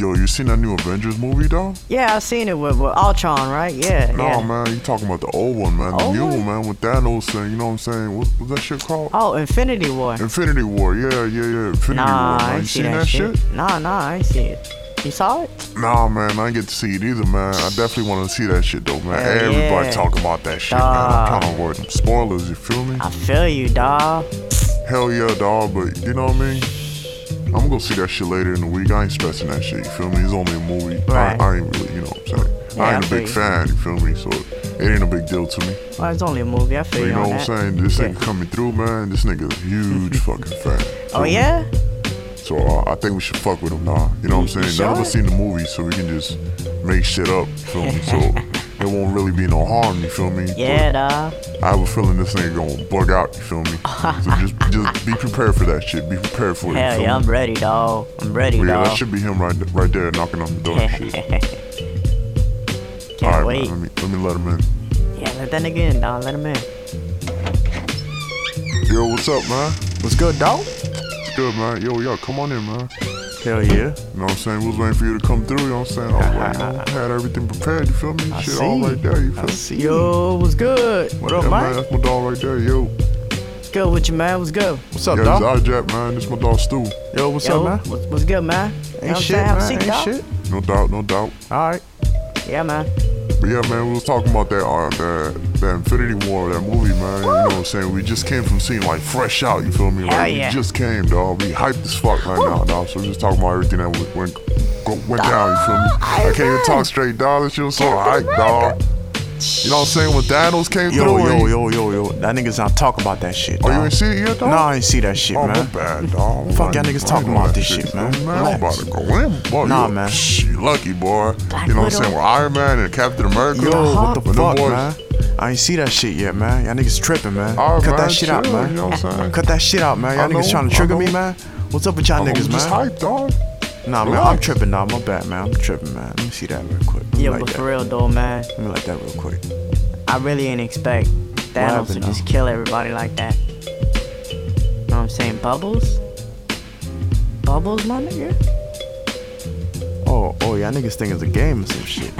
Yo, you seen that new Avengers movie, though? Yeah, I seen it with, with Ultron, right? Yeah. No, yeah. man, you talking about the old one, man. The Old new one? man, with Thanos thing. You know what I'm saying? What was that shit called? Oh, Infinity War. Infinity War. Yeah, yeah, yeah. Infinity Nah, War. I Man. You ain't see seen that, shit. Nah, nah, I ain't see it. You saw it? Nah, man, I ain't get to see it either, man. I definitely want to see that shit, though, man. Hell Everybody yeah. talking about that shit, man. Dawg. I'm to avoid them spoilers, you feel me? I feel you, dawg. Hell yeah, dog, but you know what I mean? I'm gonna go see that shit later in the week. I ain't stressing that shit, you feel me? It's only a movie. Right. I, I ain't really, you know what I'm saying? Yeah, I I ain't a big you. fan, you feel me? So it ain't a big deal to me. Well, it's only a movie. I feel you you know what I'm saying? This Yeah. nigga coming through, man. This nigga a huge fucking fan. Oh yeah? So uh, I think we should fuck with him now. You know what I'm saying? None of us seen the movie, so we can just make shit up, you feel me? So there won't really be no harm, you feel me? But Yeah, dawg. I have a feeling this nigga gonna bug out, you feel me? so just just be prepared for that shit. Be prepared for it. you Hell feel yeah, I'm ready, dawg. I'm ready, But yeah, that should be him right right there knocking on the door and shit. Can't All right, wait. man, let me let me let him in. Yeah, let that nigga in, dawg. Let him in. Yo, what's up, man? What's good, dog? What's good, man? Yo, yo, come on in, man. Hell yeah. You know what I'm saying? We was waiting for you to come through, you know what I'm saying? I was like, you know, had everything prepared, you feel me? I shit see. all right there, you feel I me? see. Yo, what's good? What up, Yeah, man, man? that's my dog right there, yo. What's good with you, man? What's good? What's up, Yeah, dog? this Jack, man. This my dog Stu. Yo, what's Yo, up, man? What's, what's good, man? You know Ain't shit, saying? Have a man. Ain't dawg. shit. No doubt, no doubt. All right. Yeah, man. But yeah, man, we was talking about that, uh, that, that Infinity War, that movie, man. You know what I'm saying? We just came from seeing like fresh out. You feel me? Hell yeah. we just came, dog. We hyped as fuck right now, dog. So we just talking about everything that went went, go, went down. You feel me? I can't even talk straight, dog. That shit was so hyped, dog. You know what I'm saying? When Thanos came Yo, through, yo, yo, yo, yo. That nigga's not talking about that shit. Oh, you ain't see it yet, dog? No, I ain't see that shit, Oh, my man. bad, dog. Fuck y'all niggas talking about this shit, man. Man, I'm about to go in, boy. Nah, You- man. Shh, you lucky, boy. Black you know what I'm Widow. saying? With Iron Man and Captain America. Yo, what the When fuck, boys- man? I ain't see that shit yet, man. Y'all niggas tripping, man. All right, Cut man, that shit out, man. you know what I'm saying? Cut that shit out, man. Y'all I niggas trying to trigger me, man. What's up with y'all I'm niggas, just man? hyped, dog. Nah, man, I'm tripping, dog. My bad, man. I'm tripping, man. Let me see that real quick. Let me Yo, like but that. for real though, man, Let me like that real quick. I really ain't expect Thanos to happened, just kill everybody like that. You know what I'm saying? Bubbles? Bubbles, my nigga? Oh, oh, y'all niggas think it's a game or some shit.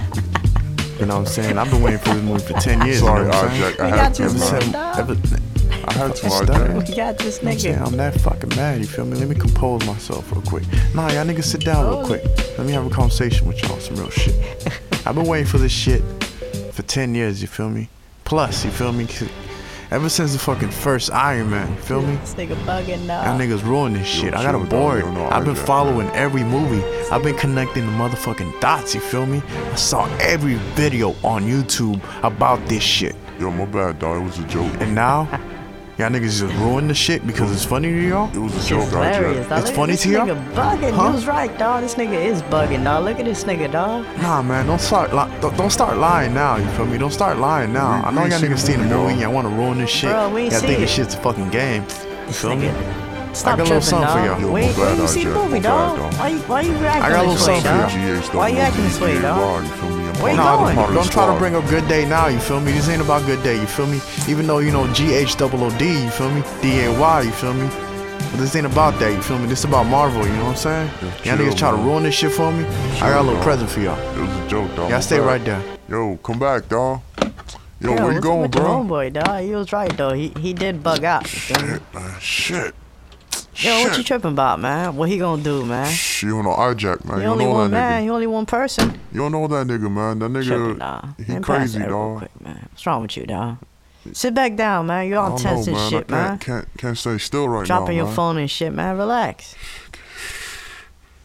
You know what I'm saying? I've been waiting for this movie for 10 years. Sorry, you know what I'm saying? Jack. I We had to, this Ever man. nigga. since, dog. ever, I had to, Fucking Jack. stutter. We got this I'm. I'm that fucking mad, you feel me? Let me compose myself real quick. Nah, y'all niggas sit down real Oh. quick. Let me have a conversation with y'all, some real shit. I've been waiting for this shit for 10 years, you feel me? Plus, you feel me? Ever since the fucking first Iron Man, you feel me? This nigga bugging now. Y'all niggas ruining this shit. I got chill, a board. You know I've been following every movie. I've been connecting the motherfucking dots, you feel me? I saw every video on YouTube about this shit. Yo, my bad, dog. It was a joke. And now, y'all niggas just ruin the shit because it's funny to y'all? It was a joke, I hilarious, Jack. dog. It's funny to y'all? nigga bugging. Huh? You was right, dog. This nigga is bugging, dog. Look at this nigga, dog. Nah, man, don't start li- don't, don't start lying now. You feel me? Don't start lying now. We- I know y'all niggas seen the movie, movie. Y'all want to ruin this shit. Bro, we ain't y'all think this shit's a fucking game. You feel me? Stop got a little tripping, something for y'all. Yo, we my ain't, we bad, ain't dog, see the movie, dog. dog. Why you, why you reacting I got a this way, dog? for GH, dog. Why you acting this way, dog? Raw, you feel me? I'm Where you part going? I'm part of Don't the try to bring up Good Day now, you feel me? This ain't about Good Day, you feel me? Even though, you know, GH you feel me? D-A-Y, you feel me? But this ain't about that, you feel me? This about Marvel, you know what I'm saying? Yeah, y'all niggas try to ruin this shit for me? I got a little dog. present for y'all. It was a joke, dog. Y'all stay bad. right there. Yo, come back, dog. Yo, Yeah, where you going, with your bro? homeboy, dog? He was right though. He he did bug out. you feel me? Shit, man. Shit. Yo, what you tripping about, man? What he gonna do, man? Shh, you don't know IJack, man. You only know one that man. nigga. He only one person. You don't know that nigga, man. That Tripping, nigga, he Man, crazy, dog. quick, man. What's wrong with you, dog? Sit back down, man. You're all tense know, and shit, I man. can't, can't, can't stay still right Dropping now, Dropping your man. phone and shit, man. Relax.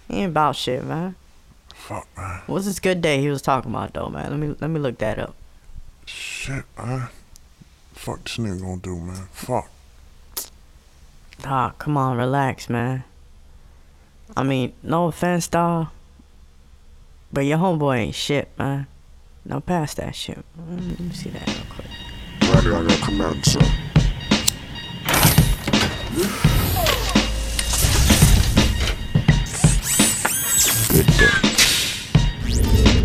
He ain't about shit, man. Fuck, man. What's this good day he was talking about though, man? Let me let me look that up. Shit, man. Fuck this nigga gonna do, man. Fuck. Dog, come on, relax, man. I mean, no offense, dog. But your homeboy ain't shit, man. No pass that shit. Let me see that real quick. Ready, I got command, sir. Good day.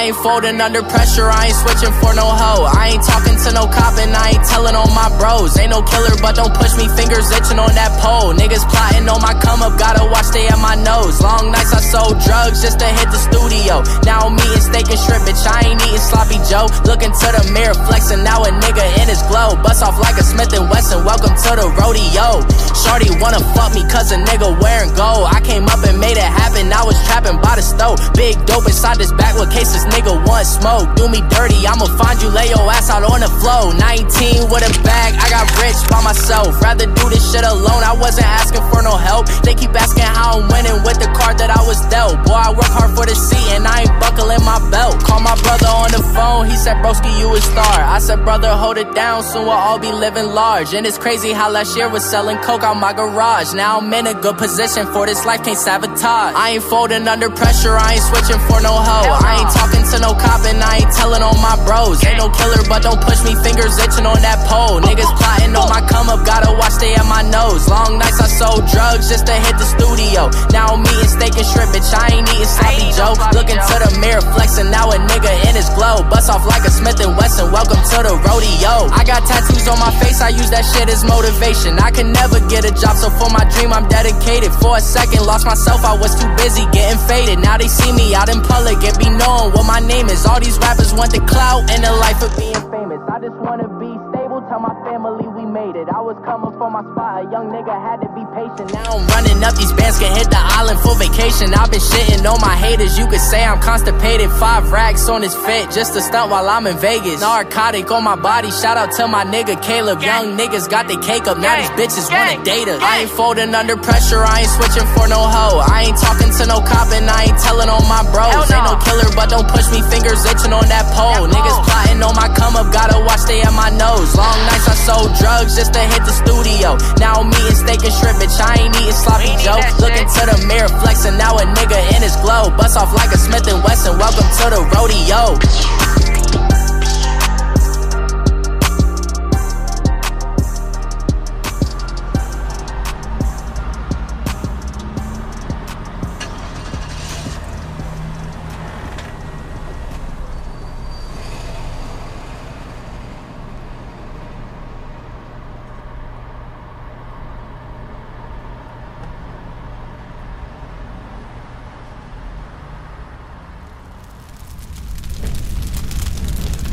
I ain't folding under pressure, I ain't switching for no hoe. I ain't talking to no cop and I ain't telling on my bros. Ain't no killer, but don't push me, fingers itching on that pole. Niggas plotting on my come up, gotta watch they at my nose. Long nights I sold drugs just to hit the studio. Now I'm eating steak and shrimp, bitch, I ain't eating sloppy Joe. Looking to the mirror, flexing now a nigga in his glow. Bust off like a Smith and Wesson, welcome to the rodeo. Shorty wanna fuck me cause a nigga wearing gold. I came up and made it happen, I was trapping by the stove. Big dope inside this backwood case, this nigga want smoke. Do me dirty, I'ma find you, lay your ass out on the floor. 19 with a bag, I got rich by myself. Rather do this shit alone, I wasn't asking for no help. They keep asking how I'm winning with the card that I was dealt. Boy, I work hard for the seat and I ain't buckling my belt. Call my brother on the phone, he said, Broski, you a star. I said, brother, hold it down, soon we'll all be living large. And it's crazy how last year was selling coke out my garage. Now I'm in a good position for this life, can't sabotage. I ain't folding under pressure, I ain't switching for no hoe. I ain't talking to no cop and I ain't telling on my bros. Ain't no killer, but don't push me, fingers itching on that pole. Niggas plotting on my come up, gotta watch they at my nose. Long nights I sold drugs just to hit the studio. Now I'm eating steak and shrimp, bitch, I ain't eating sloppy Joe. Looking to the mirror, flexing now a nigga in his glow. Bust off like a Smith and Wesson, welcome the rodeo. I got tattoos on my face, I use that shit as motivation. I can never get a job, so for my dream I'm dedicated. For a second, lost myself, I was too busy getting faded. Now they see me out in public and be known what my name is. All these rappers want the clout and the life of being famous. I just wanna be stable, tell my family we made it. I was coming for my spot, a young nigga had to be patient. Now I'm running up these bands, can hit the island for vacation. I've been shitting on my haters, you could say I'm constipated. Five racks on his fit, just to stunt while I'm in Vegas. Narcotic on my body, shout out to my nigga Caleb. Young niggas got the cake up, now these bitches wanna date us. I ain't folding under pressure, I ain't switching for no hoe. I ain't talking to no cop and I ain't telling on my bros. Ain't no killer, but don't push me, fingers itching on that pole. Niggas plotting on my come up, gotta watch they at my nose. Long nights I sold drugs just to hit the studio. Now I'm eating steak and shrimp, bitch, I ain't eating sloppy Joe. Looking to the mirror, flexing now a nigga in his glow. Bust off like a Smith and Wesson, welcome to the rodeo.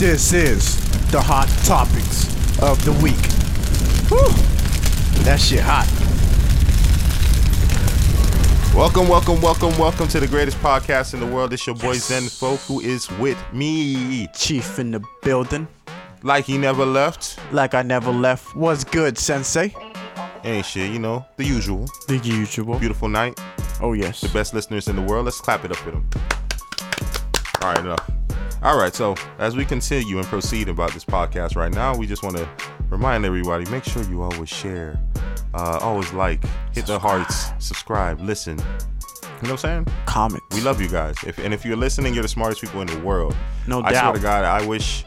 This is the hot topics of the week. Whew. That shit hot. Welcome, welcome, welcome, welcome to the greatest podcast in the world. It's your boy Zen Folk who is with me. Chief in the building. Like he never left. Like I never left. What's good, Sensei? Ain't shit, you know, the usual. The usual. Beautiful night. Oh yes. The best listeners in the world. Let's clap it up for them. All right, enough. All right, so as we continue and proceed about this podcast right now, we just want to remind everybody make sure you always share, uh, always like, hit the hearts, subscribe, listen. You know what I'm saying? Comments. We love you guys. If, and if you're listening, you're the smartest people in the world. No I swear doubt. to God, I wish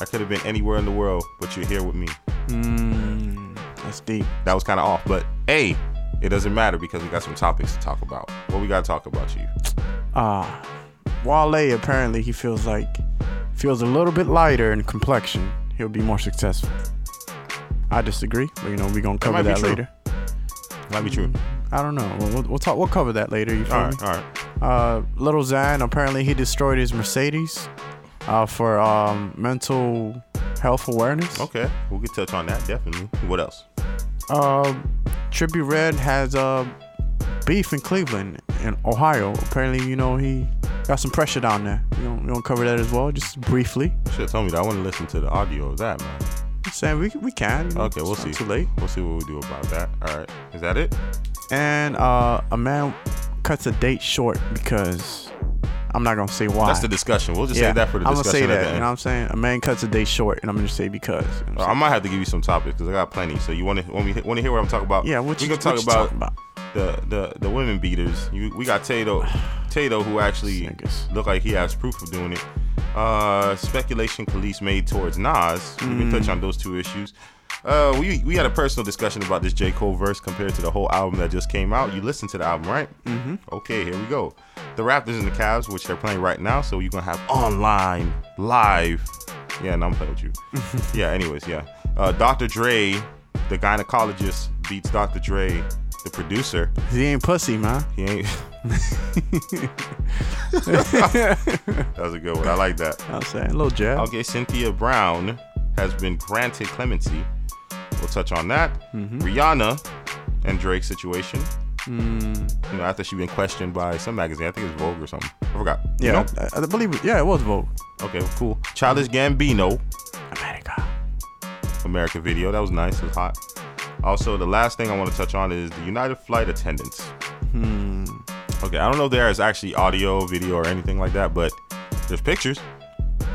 I could have been anywhere in the world, but you're here with me. Mm, that's deep. That was kind of off, but hey, it doesn't matter because we got some topics to talk about. What we got to talk about, you? Ah, Wale apparently he feels like feels a little bit lighter in complexion. He'll be more successful. I disagree, but you know we're gonna cover that, true. later. Might be true. I don't know. We'll, we'll, talk. We'll cover that later. You feel All me? all right. Uh, Lil Xan apparently he destroyed his Mercedes uh, for um, mental health awareness. Okay, we could touch on that definitely. What else? Um, Trippie Redd has uh, beef in Cleveland in Ohio. Apparently, you know, he got some pressure down there. We don't, don't cover that as well, just briefly. Should tell me that. I want to listen to the audio of that, man. Just saying we, we can. you Okay, we'll it's see. Too late. We'll see what we do about that. All right, is that it? And uh, a man cuts a date short because I'm not gonna say why. That's the discussion. We'll just say that for the I'm gonna say that. You know what I'm saying? A man cuts a date short, and I'm gonna say because. You know I might have to give you some topics because I got plenty. So you want to when we want to hear what I'm talking about? yeah, what we you, gonna talk you about, talking about? The the the women beaters. You, we got Tato, Tato who actually Niggas. look like he has proof of doing it. Uh, speculation police made towards Nas. We can Mm. touch on those two issues. Uh, we we had a personal discussion about this J Cole verse compared to the whole album that just came out. You listened to the album, right? Mm-hmm. Okay, here we go. The Raptors and the Cavs, which they're playing right now, so you're gonna have online live. Yeah, no, I'm playing with you. yeah. Anyways, yeah. Uh, Dr. Dre, the gynecologist, beats Dr. Dre, the producer. He ain't pussy, man. He ain't. that was a good one. I like that. You I'm saying? A little jab. Okay, Cyntoia Brown has been granted clemency. We'll touch on that. Mm-hmm. Rihanna and Drake's situation. Mm. You know, after she been questioned by some magazine, I think it's Vogue or something. I forgot. You Yeah, know? I, I believe. It, yeah, it was Vogue. Okay, cool. Childish Gambino, America. America video. That was nice. It was hot. Also, the last thing I want to touch on is the United flight attendants. Hmm. Okay, I don't know if there is actually audio, video, or anything like that, but there's pictures. You know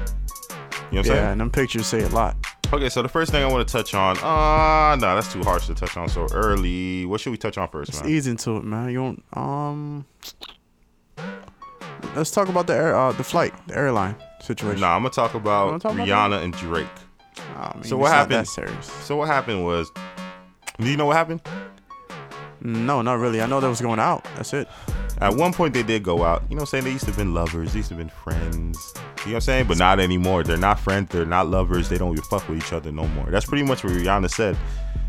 what I'm saying? Yeah, and them pictures say a lot. Okay, so the first thing I want to touch on, uh, no, that's too harsh to touch on so early. What should we touch on first, Let's man? ease into it, man. You don't. Um. Let's talk about the air, uh, the flight, the airline situation. Nah, I'm gonna talk about talk about Rihanna and Drake. I mean, So what happened? That serious? So what happened was, do you know what happened? No, not really. I know that was going out. That's it. At one point they did go out. You know what I'm saying? They used to have been lovers. They used to have been friends. You know what I'm saying? But not anymore. They're not friends. They're not lovers. They don't even fuck with each other no more. That's pretty much what Rihanna said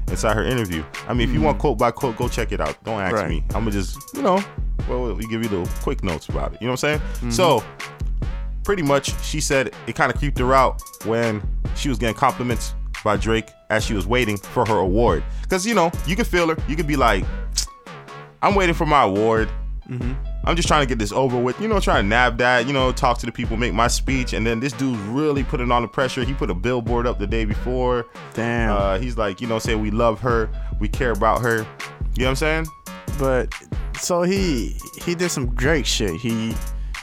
inside her interview. I mean, if you hmm. want quote by quote, go check it out. Don't ask Right. me. I'm gonna just, you know, well, we give you little quick notes about it. You know what I'm saying? Hmm. So, pretty much, she said it kind of creeped her out when she was getting compliments by Drake as she was waiting for her award. Cause you know, you can feel her. You could be like, I'm waiting for my award. I'm just trying to get this over with. You know, trying to nab that. You know, talk to the people, make my speech, and then this dude's really putting on the pressure. He put a billboard up the day before. Damn. Uh, he's like, you know, say we love her, we care about her. You know what I'm saying? but so he he did some Drake shit. He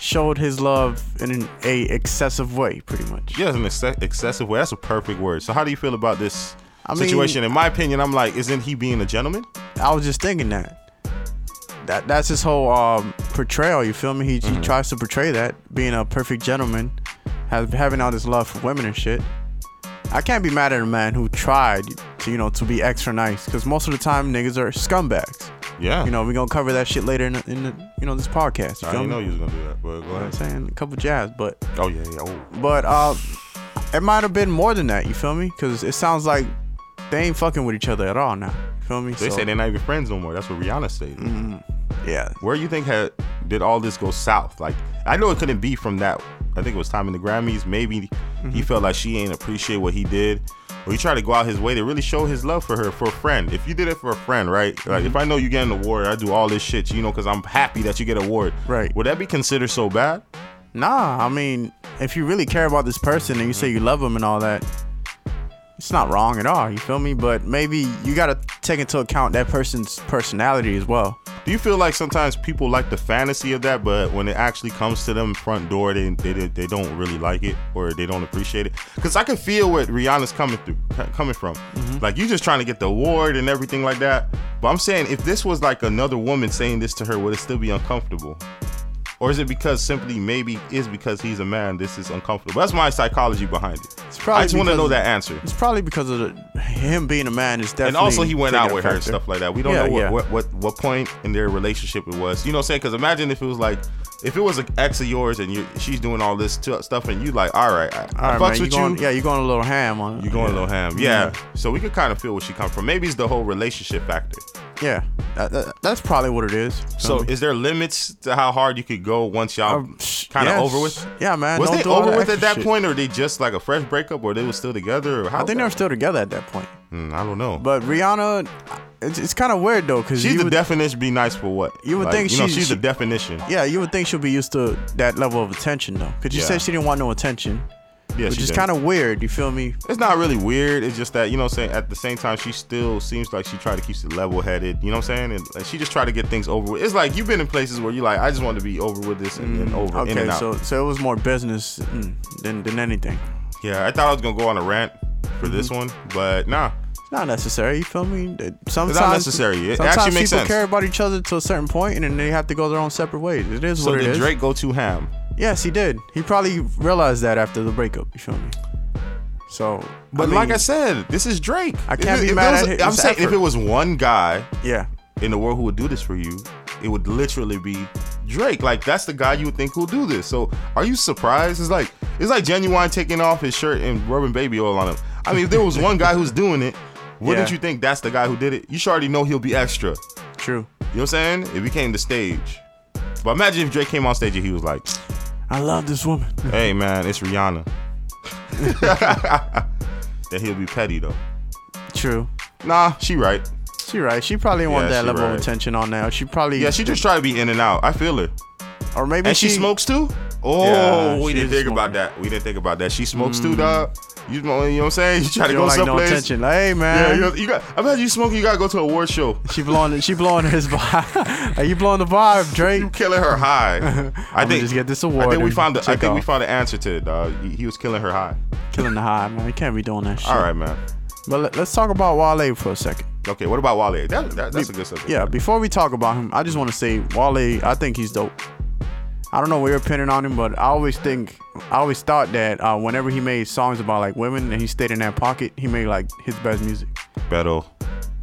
showed his love in an, a excessive way, pretty much. Yeah, it's an ex- excessive way. That's a perfect word. So, how do you feel about this I mean- situation? In my opinion, I'm like, isn't he being a gentleman? I was just thinking that. That that's his whole um, portrayal. You feel me? He, Mm-hmm. he tries to portray that being a perfect gentleman, having all this love for women and shit. I can't be mad at a man who tried to you know to be extra nice because most of the time niggas are scumbags. Yeah. You know we're gonna cover that shit later in the, in the you know this podcast. I didn't know you was gonna do that. But go what I'm saying a couple jabs, but Oh yeah, yeah. Oh. but uh, it might have been more than that. You feel me? Because it sounds like they ain't fucking with each other at all now. You feel me? They So, say they're not even friends no more. That's what Rihanna stated. yeah. Where you think had did all this go south? Like I know it couldn't be from that. I think it was time in the Grammys. Maybe he felt like she ain't appreciate what he did. Or he tried to go out his way to really show his love for her, for a friend. If you did it for a friend, right? Like if mm-hmm. I know you get an award, I do all this shit, you know, because I'm happy that you get an award. Right. Would that be considered so bad? Nah, I mean, if you really care about this person and you say you love them and all that, it's not wrong at all. You feel me? But maybe you gotta take into account that person's personality as well. Do you feel like sometimes people like the fantasy of that, but when it actually comes to them front door, they they, they don't really like it or they don't appreciate it? Because I can feel what Rihanna's coming through, coming from. Mm-hmm. Like you just trying to get the award and everything like that. But I'm saying if this was like another woman saying this to her, would it still be uncomfortable? Or is it because simply maybe is because he's a man, this is uncomfortable? That's my psychology behind it. probably I just want to know that answer. It's probably because of the, him being a man is definitely. And also, he went out with her and stuff like that. We don't Yeah, know what, yeah. what what what point in their relationship it was. You know what I'm saying? Because imagine if it was like, if it was an ex of yours and you she's doing all this t- stuff and you like, all right, I, All I fucks with going, you. yeah, you're going a little ham on it. You're going a little ham, yeah. So we could kind of feel where she come from. Maybe it's the whole relationship factor. Yeah, that, that- that's probably what it is. So Feel is there limits to how hard you could go once y'all Um, kind of yes. over with? Yeah, man. Was they over with at that shit. point, or they just like a fresh breakup, or they were still together? Or how I think they were still together at that point. Mm, I don't know. But Rihanna, it's, it's kind of weird though, because she's the would, definition. Be nice for what? you would Like, think you know she's- she's the definition. yeah, you would think she'll be used to that level of attention though, because you Yeah. said she didn't want no attention, Yeah, which is kind of weird. You feel me? It's not really weird. It's just that you know, what I'm saying at the same time, she still seems like she tried to keep it level-headed. You know what I'm saying? And like, she just tried to get things over with. It's like you've been in places where you like, I just want to be over with this and then over in Mm, Okay, and out. so so it was more business mm, than than anything. yeah, I thought I was gonna go on a rant for this Mm-hmm. one, but nah. It's not necessary. You feel me? Sometimes necessary. It sometimes actually makes people sense. care about each other to a certain point, and then they have to go their own separate ways. It is So what it did. Drake go too ham? Yes, he did. He probably realized that after the breakup. You feel me? So, But mean, like I said, this is Drake. I can't If be if mad was- at his I'm saying if it was one guy yeah, in the world who would do this for you, it would literally be Drake. Like that's the guy you would think who'll do this. So are you surprised? It's like it's like genuine taking off his shirt and rubbing baby oil on him. I mean, if there was one guy who's doing it, wouldn't Yeah. you think that's the guy who did it? You should already know he'll be extra. true. You know what I'm saying? If he came to stage. But imagine if Drake came on stage and he was like, I love this woman. "Hey man, it's Rihanna." then he'll be petty though. True. Nah, she right. She right. She probably want Yeah, that level right. of attention on now. She probably Yeah, she just try to be in and out. I feel it. or maybe And she, smokes too? Oh, Yeah, we didn't think about that. We didn't think about that. She smokes too, mm. dog. You know, you know what I'm saying? You try to She go don't like no someplace. attention. Like, hey yeah, man, you, you got. I bet you smoking. You gotta go to a award show. she blowing. She blowing his vibe. Are you blowing the vibe, Drake? You killing her high. I think just get this award. I think we found. The, I think we found the answer to it, dog. He, he was killing her high. Killing the high, man. You can't be doing that shit. All right, man. But let, us talk about Wale for a second. Okay, what about Wale? That, that, that's a good subject. Yeah, before we talk about him, I just want to say Wale, I think he's dope. I don't know what your opinion on him, but I always think, I always thought that uh, whenever he made songs about like women and he stayed in that pocket, he made like his best music. Beto.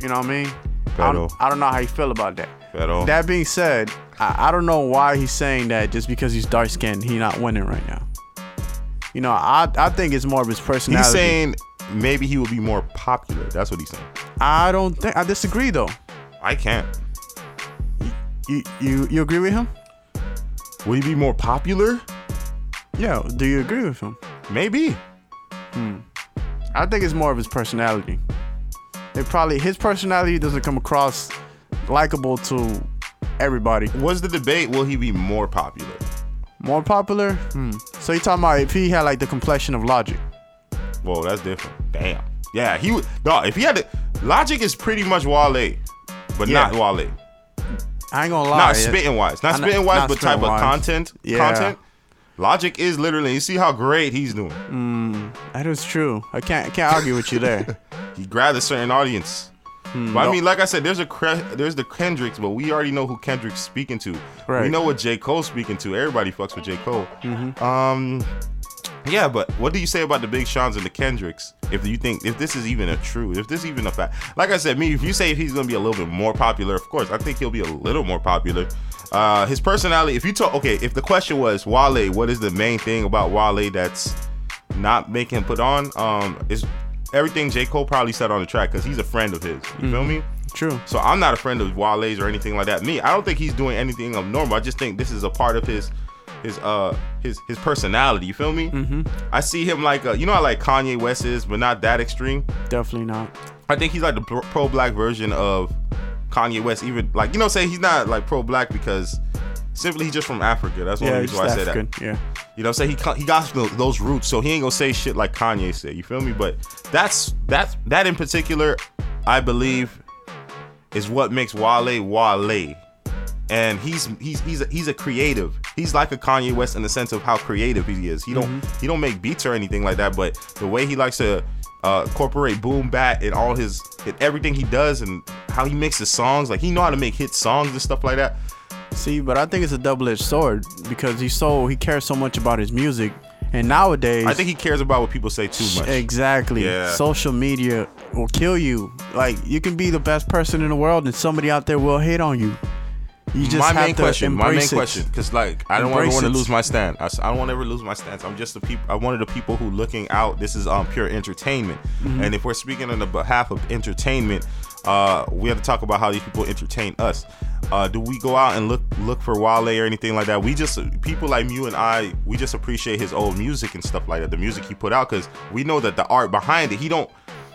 You know what I mean? I don't, I don't know how you feel about that. Beto. That being said, I, I don't know why he's saying that just because he's dark skinned, he not winning right now. You know, I I think it's more of his personality. He's saying maybe he will be more popular. That's what he's saying. I don't think I disagree though. I can't. You you you agree with him? Will he be more popular? Yeah. Do you agree with him? Maybe. Hmm. I think it's more of his personality. It probably his personality doesn't come across likable to everybody. What's the debate? Will he be more popular? More popular? Hmm. So you talking about if he had like the complexion of Logic? Whoa, that's different. Damn. Yeah, he would. Dog, if he had the Logic is pretty much Wale, but Yeah. not Wale. I ain't gonna lie. Not spitting wise, not spitting wise, but type of content. Yeah. Content. Logic is literally. You see how great he's doing. That is true. I can't I can't argue with you there. He grabbed a certain audience. Hmm, but I mean, like I said, there's a there's the Kendricks, but we already know who Kendrick's speaking to. Right. We know what J Cole's speaking to. Everybody fucks with J Cole. Mm-hmm. Um, yeah, but what do you say about the Big Sean's and the Kendricks? If you think if this is even a true, if this even a fact, like I said, me, if you say he's gonna be a little bit more popular, of course, I think he'll be a little more popular. Uh, his personality. If you talk, okay, if the question was Wale, what is the main thing about Wale that's not making him put on? Um, is everything J Cole probably said on the track because he's a friend of his. You feel me? True. So I'm not a friend of Wale's or anything like that. Me, I don't think he's doing anything abnormal. I just think this is a part of his his uh his his personality. You feel me? Mm-hmm. I see him like uh, you know how like Kanye West is, but not that extreme. Definitely not. I think he's like the pro black version of Kanye West. Even like you know, say he's not like pro black because simply he's just from Africa. That's the Yeah, reason why I say African. that. Yeah. You know, say he he got those roots, so he ain't gonna say shit like Kanye said. You feel me? But that's that's that in particular, I believe, is what makes Wale Wale. And he's he's he's a, he's a creative. He's like a Kanye West in the sense of how creative he is. He don't he don't make beats or anything like that, but the way he likes to uh, incorporate boom bap and all his in everything he does and how he mixes his songs, like he know how to make hit songs and stuff like that. See, but I think it's a double-edged sword because he's so he cares so much about his music, and nowadays I think he cares about what people say too much. Exactly. Yeah. Social media will kill you. Like you can be the best person in the world, and somebody out there will hate on you. You just my main question, my main it. question, because like I don't ever want to lose my stand. I, don't want to ever lose my stance. I'm just the people. I'm one of the people who looking out. This is um pure entertainment, Mm-hmm. and if we're speaking on the behalf of entertainment, Uh, we have to talk about how these people entertain us. Uh, do we go out and look look for Wale or anything like that? We just people like you and I, we just appreciate his old music and stuff like that. The music he put out because we know that the art behind it. He don't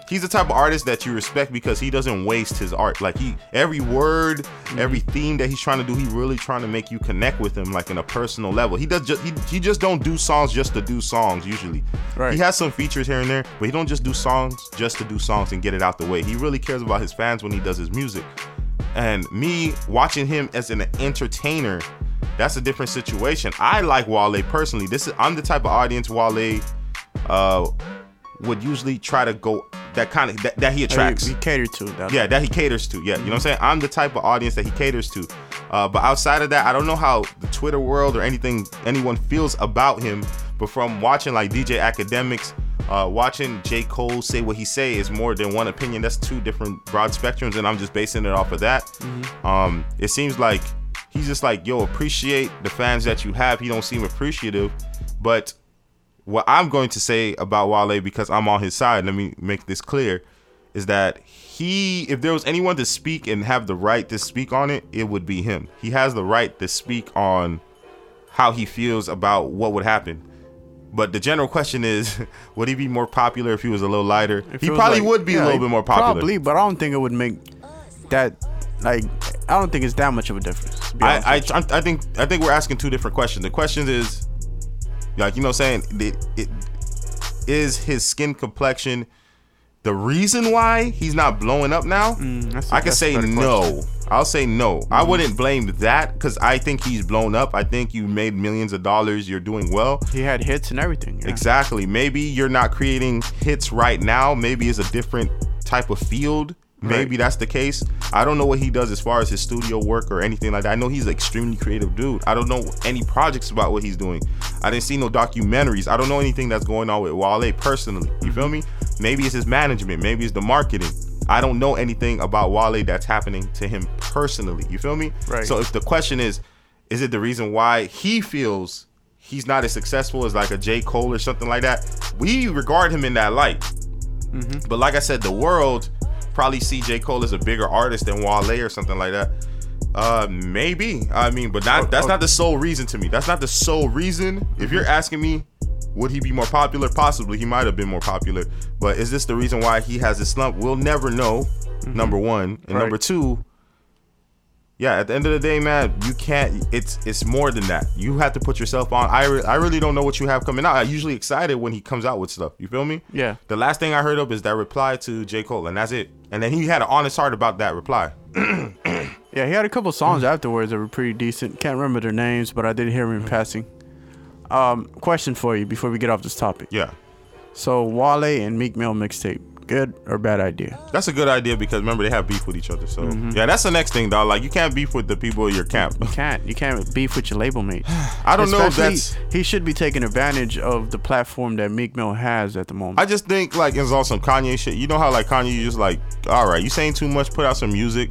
he's the type of artist that you respect because he doesn't waste his art. Like he every word, Mm-hmm. every theme that he's trying to do, he really trying to make you connect with him like in a personal level. He does just he, he just don't do songs just to do songs usually. Right. He has some features here and there, but he don't just do songs just to do songs and get it out the way. He really cares about his fans when he does his music. And me watching him as an entertainer, that's a different situation. I like Wale personally. This is I'm the type of audience Wale uh would usually try to go that kind of that, that he attracts. He, he catered to that. Yeah, that he caters to. Yeah, you know what I'm saying? I'm the type of audience that he caters to. Uh, but outside of that, I don't know how the Twitter world or anything anyone feels about him. But from watching like DJ Akademiks, uh, watching J. Cole say what he say is more than one opinion. That's two different broad spectrums, and I'm just basing it off of that. Um, it seems like he's just like, yo, appreciate the fans that you have. He don't seem appreciative, but what I'm going to say about Wale because I'm on his side, let me make this clear, is that he, if there was anyone to speak and have the right to speak on it, it would be him. He has the right to speak on how he feels about what would happen. But the general question is, would he be more popular if he was a little lighter? If he probably like- would be yeah, a little bit more popular. Probably, but I don't think it would make that like I don't think it's that much of a difference. honest I. I I think I think we're asking two different questions. The question is, like you know, saying it, it is his skin complexion the reason why he's not blowing up now. Mm, I can say no. question. I'll say no. I Mm-hmm. wouldn't blame that because I think he's blown up. I think you made millions of dollars. You're doing well. he had hits and everything. yeah. Exactly. Maybe you're not creating hits right now. Maybe it's a different type of field. Maybe Right. that's the case. I don't know what he does as far as his studio work or anything like that. I know he's an extremely creative dude. I don't know any projects about what he's doing. I didn't see no documentaries. I don't know anything that's going on with Wale personally. You feel me? Maybe it's his management. Maybe it's the marketing. I don't know anything about Wale that's happening to him personally. You feel me? Right. So if the question is, is it the reason why he feels he's not as successful as like a J. Cole or something like that? We regard him in that light. Mm-hmm. But like I said, the world probably see J. Cole as a bigger artist than Wale or something like that. Uh, maybe. I mean, but not that's not the sole reason to me. That's not the sole reason. If you're asking me, would he be more popular? Possibly, he might have been more popular. But is this the reason why he has this slump? We'll never know. Number one, and Right. number two. Yeah, at the end of the day, man, you can't. It's it's more than that. You have to put yourself on. I re- I really don't know what you have coming out. I'm usually excited when he comes out with stuff. You feel me? Yeah. The last thing I heard of is that reply to J Cole, and that's it. And then he had an honest heart about that reply. Yeah, he had a couple songs afterwards that were pretty decent. Can't remember their names, but I did hear him in passing. Um, question for you before we get off this topic. Yeah, So Wale and Meek Mill mixtape, good or bad idea? that's a good idea because remember they have beef with each other. So Mm-hmm. yeah, that's the next thing, dog. Like you can't beef with the people in your camp. You can't. You can't beef with your label mates. I don't know if that's. he should be taking advantage of the platform that Meek Mill has at the moment. I just think like it's on some Kanye shit. You know how like Kanye you just like, all right, you saying too much, put out some music.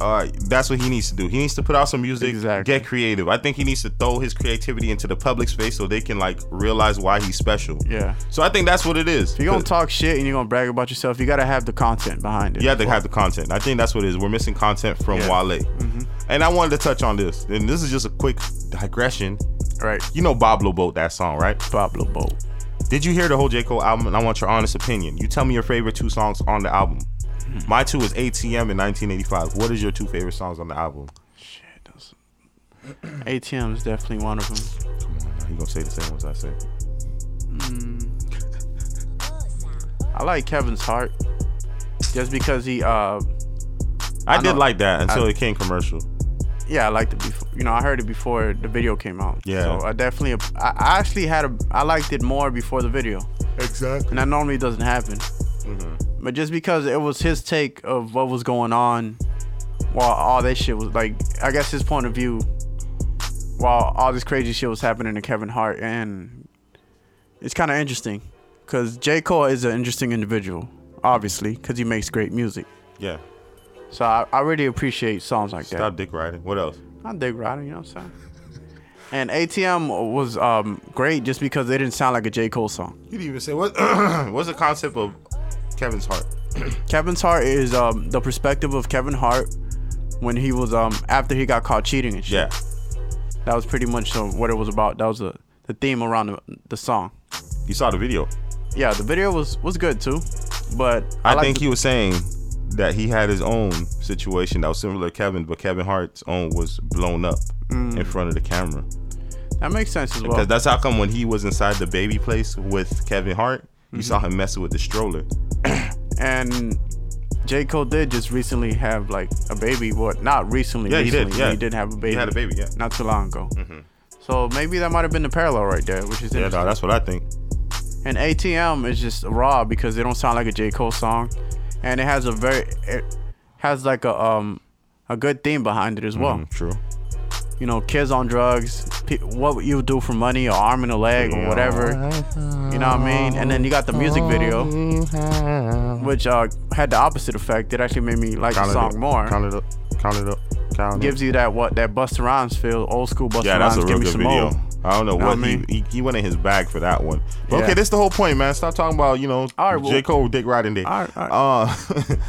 Uh, that's what he needs to do. He needs to put out some music, Exactly. get creative. I think he needs to throw his creativity into the public space so they can like realize why he's special. yeah. So I think that's what it is. If you're gonna talk shit and you're gonna brag about yourself, you gotta have the content behind it. You have to have the content. I think that's what it is. We're missing content from Yeah. Wale. And I wanted to touch on this. And this is just a quick digression. right. You know Boblo Boat that song, right? Boblo Boat. Did you hear the whole J. Cole album? And I want your honest opinion. You tell me your favorite two songs on the album. My two is ATM in 1985. What is your two favorite songs on the album? Shit, ATM is definitely one of them. Come on, now. You gonna say the same ones I say? I like Kevin's Heart, just because he, uh, I, I did know- like that until I- it came commercial. yeah, I liked it before. You know, I heard it before the video came out. Yeah. So I definitely, I, I actually had a, I liked it more before the video, Exactly. and that normally doesn't happen. Mm-hmm. But just because it was his take of what was going on, while all that shit was like, I guess his point of view, while all this crazy shit was happening to Kevin Hart, and it's kind of interesting, cause J Cole is an interesting individual, obviously, cause he makes great music. Yeah. So I, I really appreciate songs like that. Stop dick riding. What else? I dig Ryder, you know what I'm saying? And ATM was um, great just because it didn't sound like a J. Cole song. You didn't even say what. what's the concept of Kevin's heart? Kevin's Heart is um the perspective of Kevin Hart when he was um after he got caught cheating and shit. Yeah. That was pretty much uh, what it was about. That was the the theme around the, the song. You saw the video. Yeah, the video was was good too, but I, like think the- he was saying that he had his own situation that was similar to Kevin, but Kevin Hart's own was blown up Mm. in front of the camera. that makes sense as well. Because that's how come when he was inside the baby place with Kevin Hart, you saw Mm-hmm. him messing with the stroller. and J Cole did just recently have like a baby. What? Not recently. Yeah, he did, recently, yeah. he did have a baby. He had a baby, yeah. not too long ago. So maybe that might have been the parallel right there, which is Yeah, interesting. dog, that's what I think. And ATM is just raw because they don't sound like a J Cole song, and it has a very it has like a um a good theme behind it as well. Mm, true. You know, kids on drugs, what you do for money, or arm and a leg, or whatever. You know what I mean? And then you got the music video, which uh had the opposite effect. It actually made me like Count the song up. more. Count it up. Count it up. Count it Gives you that what that Busta Rhymes feel, old school Busta Yeah, that's a Give real me good video. more. I don't know Know what what I he, mean? he he went in his bag for that one. But Yeah. okay, this the whole point, man. Stop talking about you know All right, well- J Cole Dick Riding Day. All right, all Uh,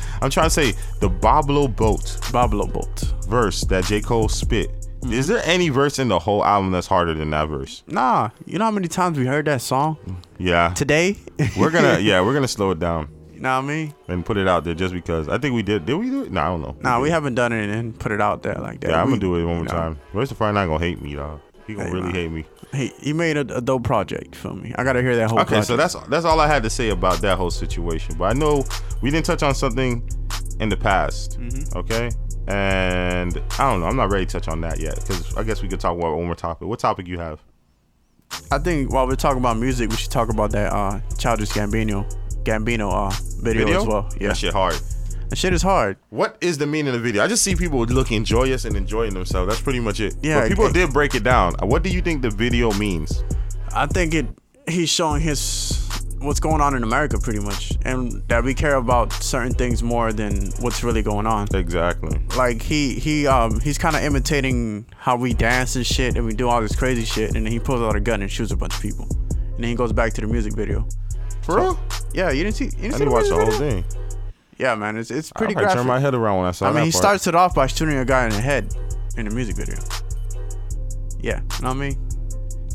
I'm trying to say the Boblo Boat Boblo Boat. verse that J Cole spit. Mm-hmm. Is there any verse in the whole album that's harder than that verse? Nah, you know how many times we heard that song Yeah, today? we're gonna yeah we're gonna slow it down you know what I mean? and put it out there just because I think we did. Did we do it? No, I don't know. Nah, we did. haven't done it and put it out there like that. Yeah, I'm We- gonna do it one more no. time. Royce da 5'9" not gonna hate me, dog. He gonna Hey, really man. hate me. He, he made a, a dope project for me. I gotta hear that whole Okay, project. so that's that's all I had to say about that whole situation. But I know we didn't touch on something in the past. Mm-hmm. Okay, and I don't know. I'm not ready to touch on that yet because I guess we could talk about one more topic. What topic you have? I think while we're talking about music, we should talk about that uh Childish Gambino Gambino uh video, Video as well. Yeah, that shit hard. that shit is hard. What is the meaning of the video? I just see people looking joyous and enjoying themselves. That's pretty much it. Yeah, but people it- did break it down. What do you think the video means? I think it he's showing his what's going on in America pretty much, and that we care about certain things more than what's really going on. Exactly. Like he he um he's kind of imitating how we dance and shit, and we do all this crazy shit, and then he pulls out a gun and shoots a bunch of people, and then he goes back to the music video. For real? Yeah, you didn't see? You didn't I see need watch the whole video? thing. Yeah, man, it's it's pretty graphic. turned my head around when I saw I mean, he part. starts it off by shooting a guy in the head in the music video. Yeah, you know what I mean?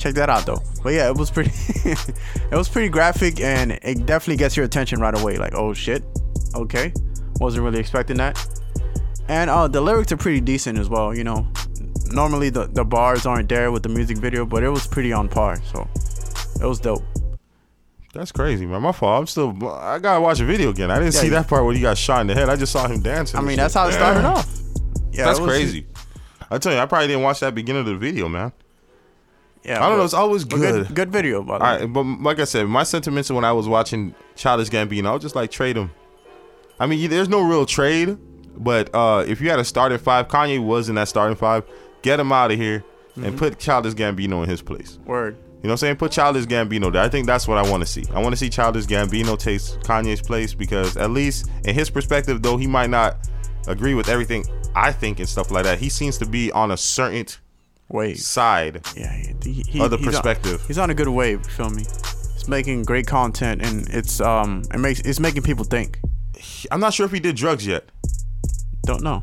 Check that out though. But yeah, it was pretty it was pretty graphic and it definitely gets your attention right away. Like, oh shit. Okay. Wasn't really expecting that. And uh the lyrics are pretty decent as well, you know. Normally the, the bars aren't there with the music video, but it was pretty on par. So it was dope. That's crazy, man. My fault. I'm still. I gotta watch the video again. I didn't Yeah, see you- that part where he got shot in the head. I just saw him dancing. I mean, shit. that's how it started off. Yeah, That's was- crazy. I tell you, I probably didn't watch that beginning of the video, man. Yeah, I don't know. It's always but good. Good, video, by the All way. right, but like I said, my sentiments when I was watching Childish Gambino, I was just like trade him. I mean, there's no real trade, but uh, if you had a starting five, Kanye was in that starting five. Get him out of here Mm-hmm. and put Childish Gambino in his place. Word. You know what I'm saying? Put Childish Gambino there. I think that's what I want to see. I want to see Childish Gambino take Kanye's place because at least in his perspective, though he might not agree with everything I think and stuff like that, he seems to be on a certain Wave. side Yeah, he, he, of the he's on- perspective. he's on a good wave. Feel me? He's making great content, and it's um, it makes it's making people think. I'm not sure if he did drugs yet. Don't know.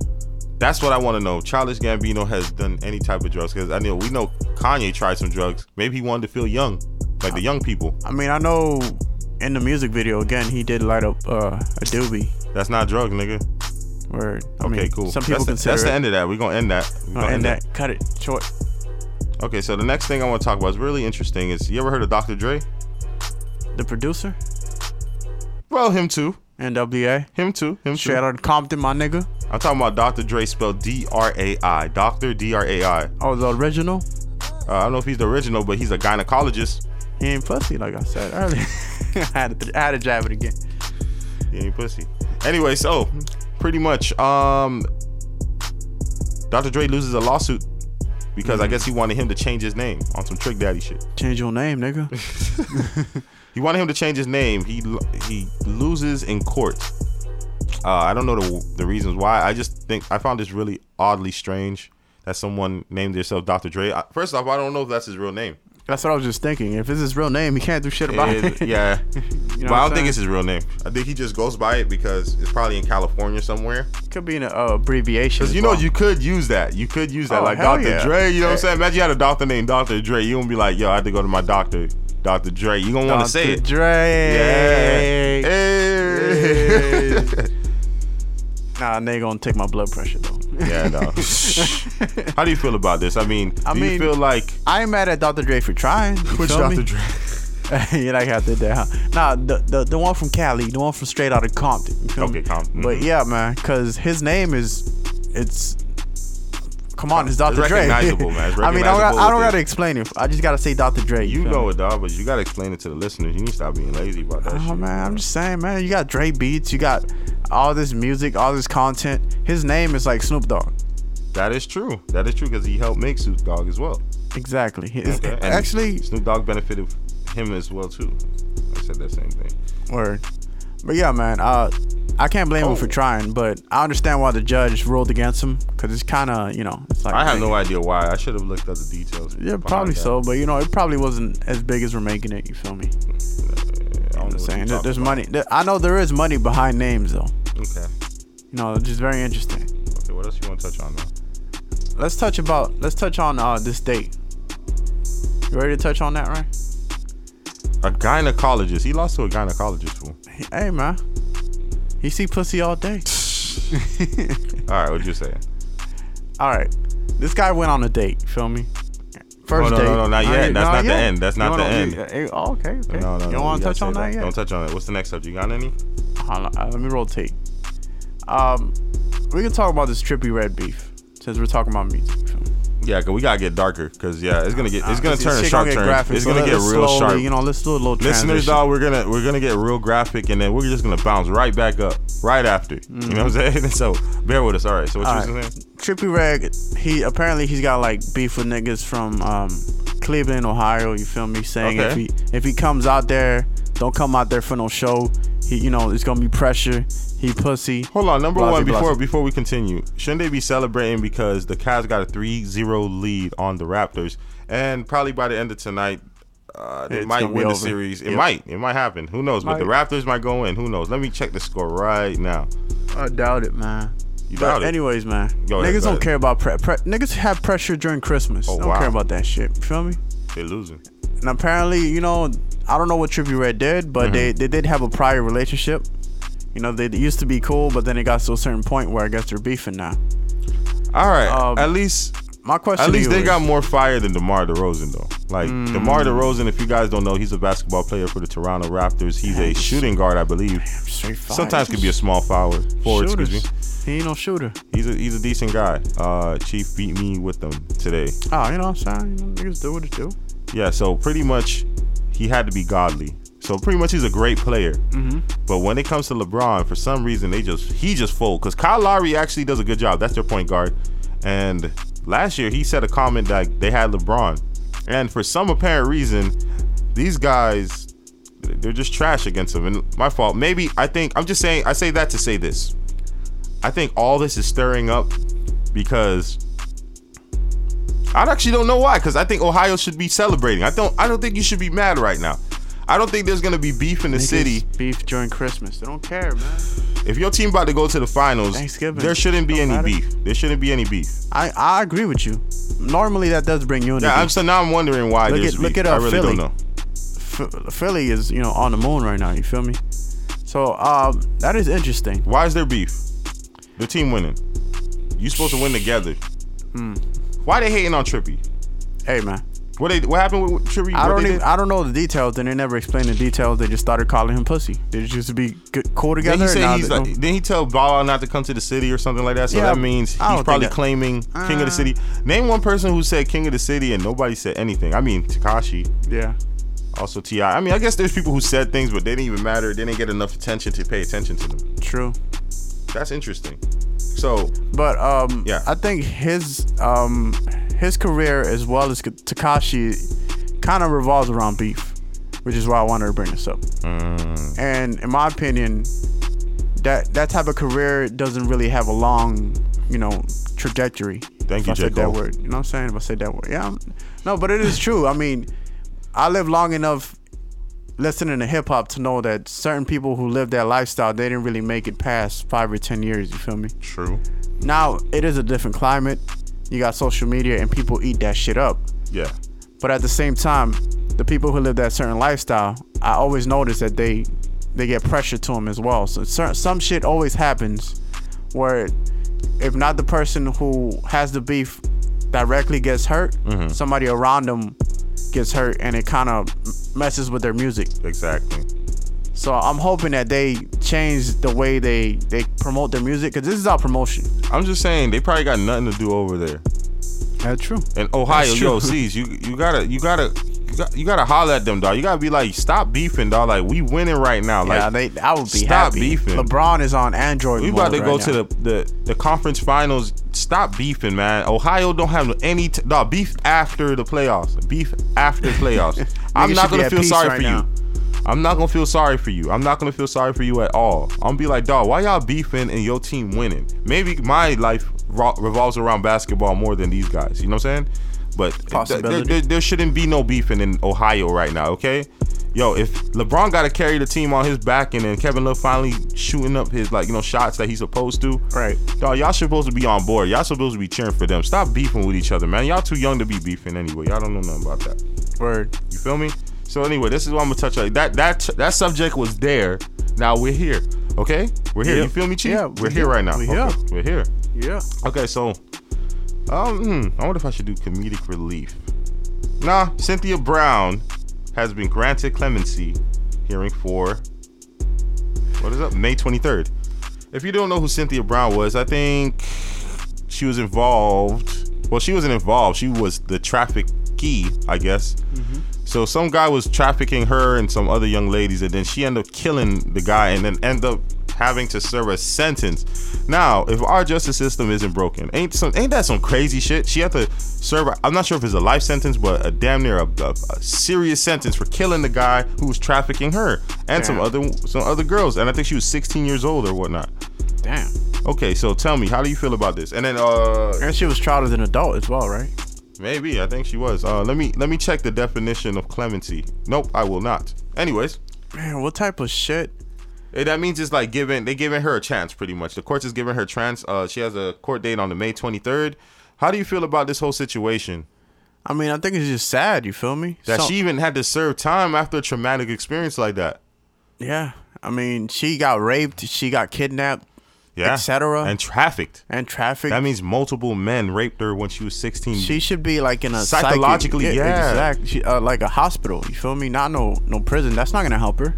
That's what I want to know. Childish Gambino has done any type of drugs because I know we know Kanye tried some drugs. Maybe he wanted to feel young, like the young people. I mean, I know in the music video again, he did light up uh, a doobie. That's not drugs, nigga. Word. I Okay, mean, cool. Some people that's consider the, that's the end of that. We're gonna end that. We're Uh, gonna end that cut it short. Okay, so the next thing I want to talk about is really interesting. Is you ever heard of Dr. Dre? The producer, Well, him too. NWA, Him too. Him too. straight out of Compton, my nigga. I'm talking about Dr. Dre spelled D R A I. Doctor D R A I. Oh, the original. Uh, I don't know if he's the original, but he's a gynecologist. He ain't pussy, like I said earlier. I had to, I had to jab it again. He ain't pussy. Anyway, so pretty much, um, Dr. Dre loses a lawsuit because I guess he wanted him to change his name on some Trick Daddy shit. Change your name, nigga. He wanted him to change his name. He he loses in court. Uh, I don't know the the reasons why. I just think I found this really oddly strange that someone named themselves Dr. Dre. I- First off, I don't know if that's his real name. That's what I was just thinking. If it's his real name, he can't do shit about It- it. yeah. You know but I don't think it's his real name. I think he just goes by it because it's probably in California somewhere. Could be an uh, abbreviation. Because you know you could use that. You could use that Oh, like Dr. yeah. Dre. You know what I'm saying? Imagine you had a doctor named Dr. Dre. You won't be like, yo, I had to go to my doctor, Dr. Dre. You gonna want to say it. Dr. it. Dre. Yeah. Hey. Nah, they gonna take my blood pressure though. yeah, no. How do you feel about this? I mean, I do you feel like I ain't mad at Dr. Dre for trying. Which Dr. me? Dre? you like did that, huh? Nah, the, the the one from Cali, the one from straight out of Compton. Okay, me? Compton, But mhm. yeah, man, cause his name is, it's. Come on, it's Dr. Dre. recognizable, man. It's I mean, I don't, recognizable I don't gotta explain it. I just gotta say Dr. Dre. You feel know me? it, dog, but you gotta explain it to the listeners. You need to stop being lazy about that Oh shit. man, I'm just saying, man. You got Dre beats. You got all this music, all this content. His name is like Snoop Dogg. That is true. That is true because he helped make Snoop Dogg as well. Exactly. His- Okay, actually, Snoop Dogg benefited him as well too. I said that same thing. Word. But yeah, man. Uh, I can't blame him for Oh. trying, but I understand why the judge ruled against him because it's kind of, you know, it's like I have no idea why. I should have looked up the details. Yeah, probably that. so, but you know, it probably wasn't as big as we're making it. You feel me? I am saying there's talking money. I know there is money behind names though. Okay. You know, it's just very interesting. Okay. What else you want to touch on now? Let's touch about. Let's touch on uh this date. You ready to touch on that, right? A gynecologist. He lost to a gynecologist. Fool. Hey man, he see pussy all day. All right. What you saying? All right, this guy went on a date. You feel me? First no, date. no, no, not yet. That's not the end. That's not the wanna- end. eh, oh, okay, okay. No, no, you don't want to touch say on that yet? Don't touch on it. What's the next subject? You got any? Hold on, uh, let me rotate. Um, we can talk about this Trippie Redd beef since we're talking about music. You feel me? Yeah, cause we gotta get darker. Cause yeah, it's gonna get it's gonna turn a sharp gonna turn. graphic, It's so gonna get real slowly, sharp. You know, let's do a little Listeners, transition. dog, we're gonna we're gonna get real graphic, and then we're just gonna bounce right back up right after. You know what I'm saying? So bear with us. All right. So what All you right. was saying? Trippie Redd, he apparently he's got like beef with niggas from um, Cleveland, Ohio. You feel me? Saying if he if he comes out there, don't come out there for no show. He, you know, it's gonna be pressure. He pussy. Hold on, number Blase, one, before blase. before we continue, shouldn't they be celebrating because the Cavs got a 3-0 lead on the Raptors, and probably by the end of tonight, uh, they It's might win the series. It Yep. might, it might happen. Who knows? But the Raptors might go in. Who knows? Let me check the score right now. I doubt it, man. You But doubt it? anyways, man, Go niggas don't ahead. care about pre-, pre- Niggas have pressure during Christmas. Oh, they don't wow. care about that shit. You feel me? They're losing. And apparently, you know, I don't know what Trippie Redd did, but they Mm-hmm. they did have a prior relationship. You know, they used to be cool, but then it got to a certain point where I guess they're beefing now. All right. Um, at least My question, At least they got more fire than DeMar DeRozan, though. Like, Mm. DeMar DeRozan, if you guys don't know, he's a basketball player for the Toronto Raptors. He's a shooting guard, I believe. fire. Sometimes could be a small forward. Forward, excuse me. He ain't no shooter. He's a he's a decent guy. Uh, Chief beat me with them today. Oh, you know what I'm saying? You know, niggas do what they do. Yeah, so pretty much he had to be godly. So pretty much he's a great player. Mm-hmm. But when it comes to LeBron, for some reason they just he just fold because Kyle Lowry actually does a good job. That's their point guard. And last year he said a comment that they had LeBron, and for some apparent reason, these guys they're just trash against him. And my fault. Maybe I think I'm just saying I say that to say this. I think all this is stirring up because I actually don't know why. Because I think Ohio should be celebrating. I don't. I don't think you should be mad right now. I don't think there's gonna be beef in the Niggas city. beef during Christmas. They don't care, man. If your team about to go to the finals, Thanksgiving. there shouldn't be any matter. beef. There shouldn't be any beef. I I agree with you. Normally that does bring unity. Yeah, I'm so now I'm wondering why Look there's at- look at, uh, I really Philly. don't know. F- Philly is you know on the moon right now. You feel me? So um, that is interesting. Why is there beef? The team winning. You supposed to win together. Hmm. Why they hating on Trippie? Hey man, What they what happened with Trippie? I don't even? I don't know the details, and they never explained the details. They just started calling him pussy. They just used to be good, cool Then he say he's like, then he tell Ball not to come to the city or something like that. So Yeah, that means he's probably claiming king of the Uh. city. Name one person who said king of the city and nobody said anything. I mean Tekashi, yeah. also Ti. I mean I guess there's people who said things but they didn't even matter. They didn't get enough attention to pay attention to them. True. That's interesting. So But um, Yeah. I think his um, his career as well as Tekashi kind of revolves around beef, which is why I wanted to bring this up. mm, And in my opinion, that that type of career doesn't really have a long, you know, trajectory. Thank if you, I J. said that Cole. word. You know what I'm saying? If I said that word, yeah. I'm- no, but it is true. I mean, I lived long enough listening to hip hop to know that certain people who live that lifestyle, they didn't really make it past five or ten years. You feel me? True. Now it is a different climate. You got social media and people eat that shit up. Yeah. But at the same time, the people who live that certain lifestyle, I always notice that they they get pressure to them as well. So certain, some shit always happens where if not the person who has the beef directly gets hurt, mm-hmm. somebody around them gets hurt, and it kind of messes with their music. Exactly. So I'm hoping that they change the way they they promote their music because this is our promotion. I'm just saying they probably got nothing to do over there. That's true. In Ohio, That's yo, true. C's, you you gotta you gotta you got- you gotta holler at them, dog. You gotta be like, stop beefing, dog. Like we winning right now. Like yeah, they I would be stop happy. beefing. LeBron is on Android. we about mode to go right to the, the the conference finals. Stop beefing, man. Ohio don't have any t- dog beef after the playoffs. Beef after playoffs. I'm not gonna feel sorry right for now. you. I'm not gonna feel sorry for you. I'm not gonna feel sorry for you at all. I'm gonna be like, dog, why y'all beefing and your team winning? Maybe my life ro- revolves around basketball more than these guys. You know what I'm saying? But th- there, there shouldn't be no beefing in Ohio right now. Okay. Yo, if LeBron got to carry the team on his back, and then Kevin Love finally shooting up his like you know shots that he's supposed to, Right. Dog, y'all supposed to be on board. Y'all supposed to be cheering for them. Stop beefing with each other, man. Y'all too young to be beefing anyway. Y'all don't know nothing about that. Word. You feel me? So anyway, this is what I'm gonna touch on. That that that subject was there. Now we're here. Okay? We're here. Yeah. You feel me, Chief? Yeah, we're, we're here here. right now. We okay. here. We're here. Yeah. Okay, so um hmm, I wonder if I should do comedic relief. Nah, Cyntoia Brown has been granted clemency hearing for what is up? May 23rd. If you don't know who Cyntoia Brown was, I think she was involved. Well, she wasn't involved. She was the traffic key, I guess. Mm-hmm. So some guy was trafficking her and some other young ladies, and then she ended up killing the guy, and then end up having to serve a sentence. Now, if our justice system isn't broken, ain't some ain't that some crazy shit? She had to serve. I'm not sure if it's a life sentence, but a damn near a, a, a serious sentence for killing the guy who was trafficking her and some other some other girls, and I think she was 16 years old or whatnot. Damn. Okay, so tell me, how do you feel about this? And then uh And she was tried as an adult as well, right? maybe I think she was. Uh let me let me check the definition of clemency. Nope, I will not. Anyways, Man, what type of shit? Eh, that means it's like giving they giving her a chance pretty much. The courts is giving her chance. Uh she has a court date on the May 23rd. How do you feel about this whole situation? I mean, I think it's just sad. You feel me? That So- she even had to serve time after a traumatic experience like that. Yeah. I mean, she got raped. She got kidnapped Yeah. Et cetera. And trafficked. and trafficked. That means multiple men raped her when she was 16. she should be like in a Psychologically, psychic, yeah. exact. She, uh, like a hospital. You feel me? Not no no prison. That's not gonna help her.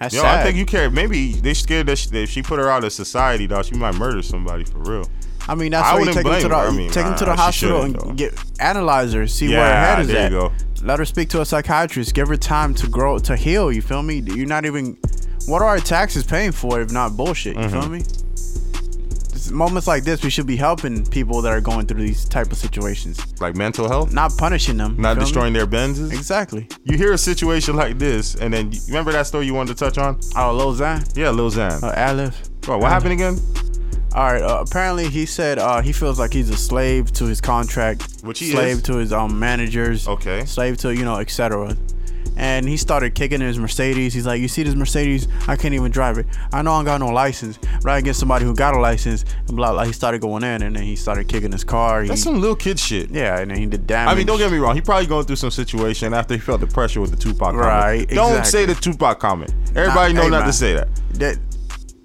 That's Yo, sad. I think you care. Maybe they scared that, she, that if she put her out of society, dog, she might murder somebody for real. I mean, that's I why you take her to the her. I mean, take her to the hospital and though. get analyze her, see where her head is there at. you go. Let her speak to a psychiatrist. Give her time to grow to heal. You feel me? You're not even. What are our taxes paying for if not bullshit? You Mm-hmm. feel me? Moments like this, we should be helping people that are going through these type of situations, Like mental health, not punishing them. not feel me? destroying their Benzes. Exactly. You hear a situation like this, and then you remember that story you wanted to touch on? Oh, Lil Xan, Yeah, Lil Xan. uh, Alif. Bro, what happened again? All right. Uh, apparently, he said uh, he feels like he's a slave to his contract, Which he slave is. to his um managers, Okay. slave to you know, etc. And he started kicking his Mercedes. He's like, "You see this Mercedes? I can't even drive it. I know I got no license. but Right against somebody who got a license." And blah blah. He started going in, and then he started kicking his car. He, That's some little kid shit. yeah, and then he did damage. I mean, don't get me wrong. He probably going through some situation after he felt the pressure with the Tupac comment. Right, Don't exactly. say the Tupac comment. Everybody know hey, not man. to say that. that.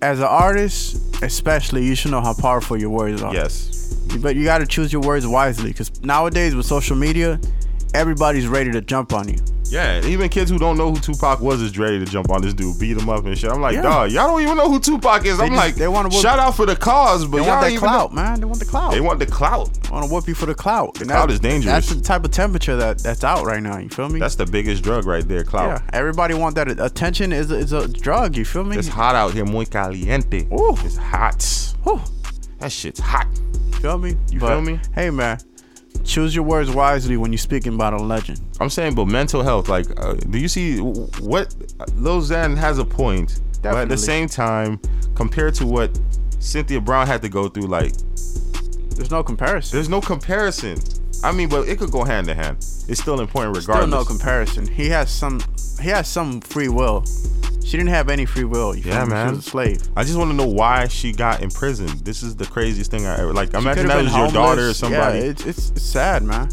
As an artist, especially, you should know how powerful your words are. Yes. But you got to choose your words wisely because nowadays with social media, everybody's ready to jump on you. Yeah, even kids who don't know who Tupac was is ready to jump on this dude, beat him up and shit. I'm like, Yeah. dog, y'all don't even know who Tupac is. I'm just- like, they wanna shout out for the cause, but They y'all want that clout, know. man. They want the clout. They want the clout. want to whoop you for the clout. The clout is dangerous. That's the type of temperature that that's out right now. You feel me? That's the biggest drug right there, clout. yeah. Everybody want that attention. Is a, is a drug. You feel me? It's hot out here, muy caliente. Ooh. It's hot. Whew. That shit's hot. You feel me? You But, feel me? Hey man, choose your words wisely when you're speaking about a legend. I'm saying, but mental health, like, uh, do you see what Lil Xan has a point, but at the same time, compared to what Cyntoia Brown had to go through, like, There's no comparison. there's no comparison. I mean, but it could go hand in hand. It's still important Still regardless. no comparison. He has some. He has some free will. She didn't have any free will. You Yeah, me? man. She was a slave. I just want to know why she got imprisoned. This is the craziest thing I ever like. She Imagine that was your daughter or somebody, Yeah, it's, it's it's sad, man.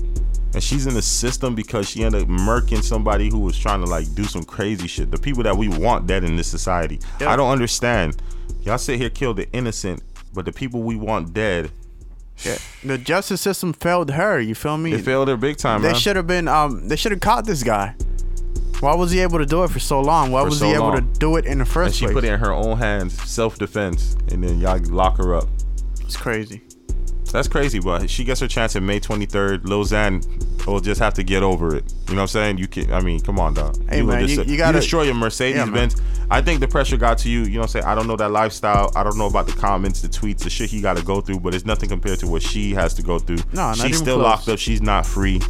and she's in the system because she ended up murking somebody who was trying to like do some crazy shit. The people that we want dead in this society. Yeah. I don't understand. Y'all sit here kill the innocent, but the people we want dead, Yeah. The justice system failed her. You feel me? they failed her big time, They should have been. Um, they should have caught this guy. Why was he able to do it for so long? Why For was so he able long. to do it in the first and she place? put it in her own hands, self defense, and then y'all lock her up. it's crazy. That's crazy, but she gets her chance in May 23rd. Lil Xan will just have to get over it. You know what I'm saying? You can. I mean, come on, dog. Hey, will man, just- you- you gotta- destroy your Mercedes Yeah, man. Benz. I think the pressure got to you. You know what I'm saying? I don't know that lifestyle. I don't know about the comments, the tweets, the shit he got to go through, but it's nothing compared to what she has to go through. No, not she's still close. locked up. She's not free.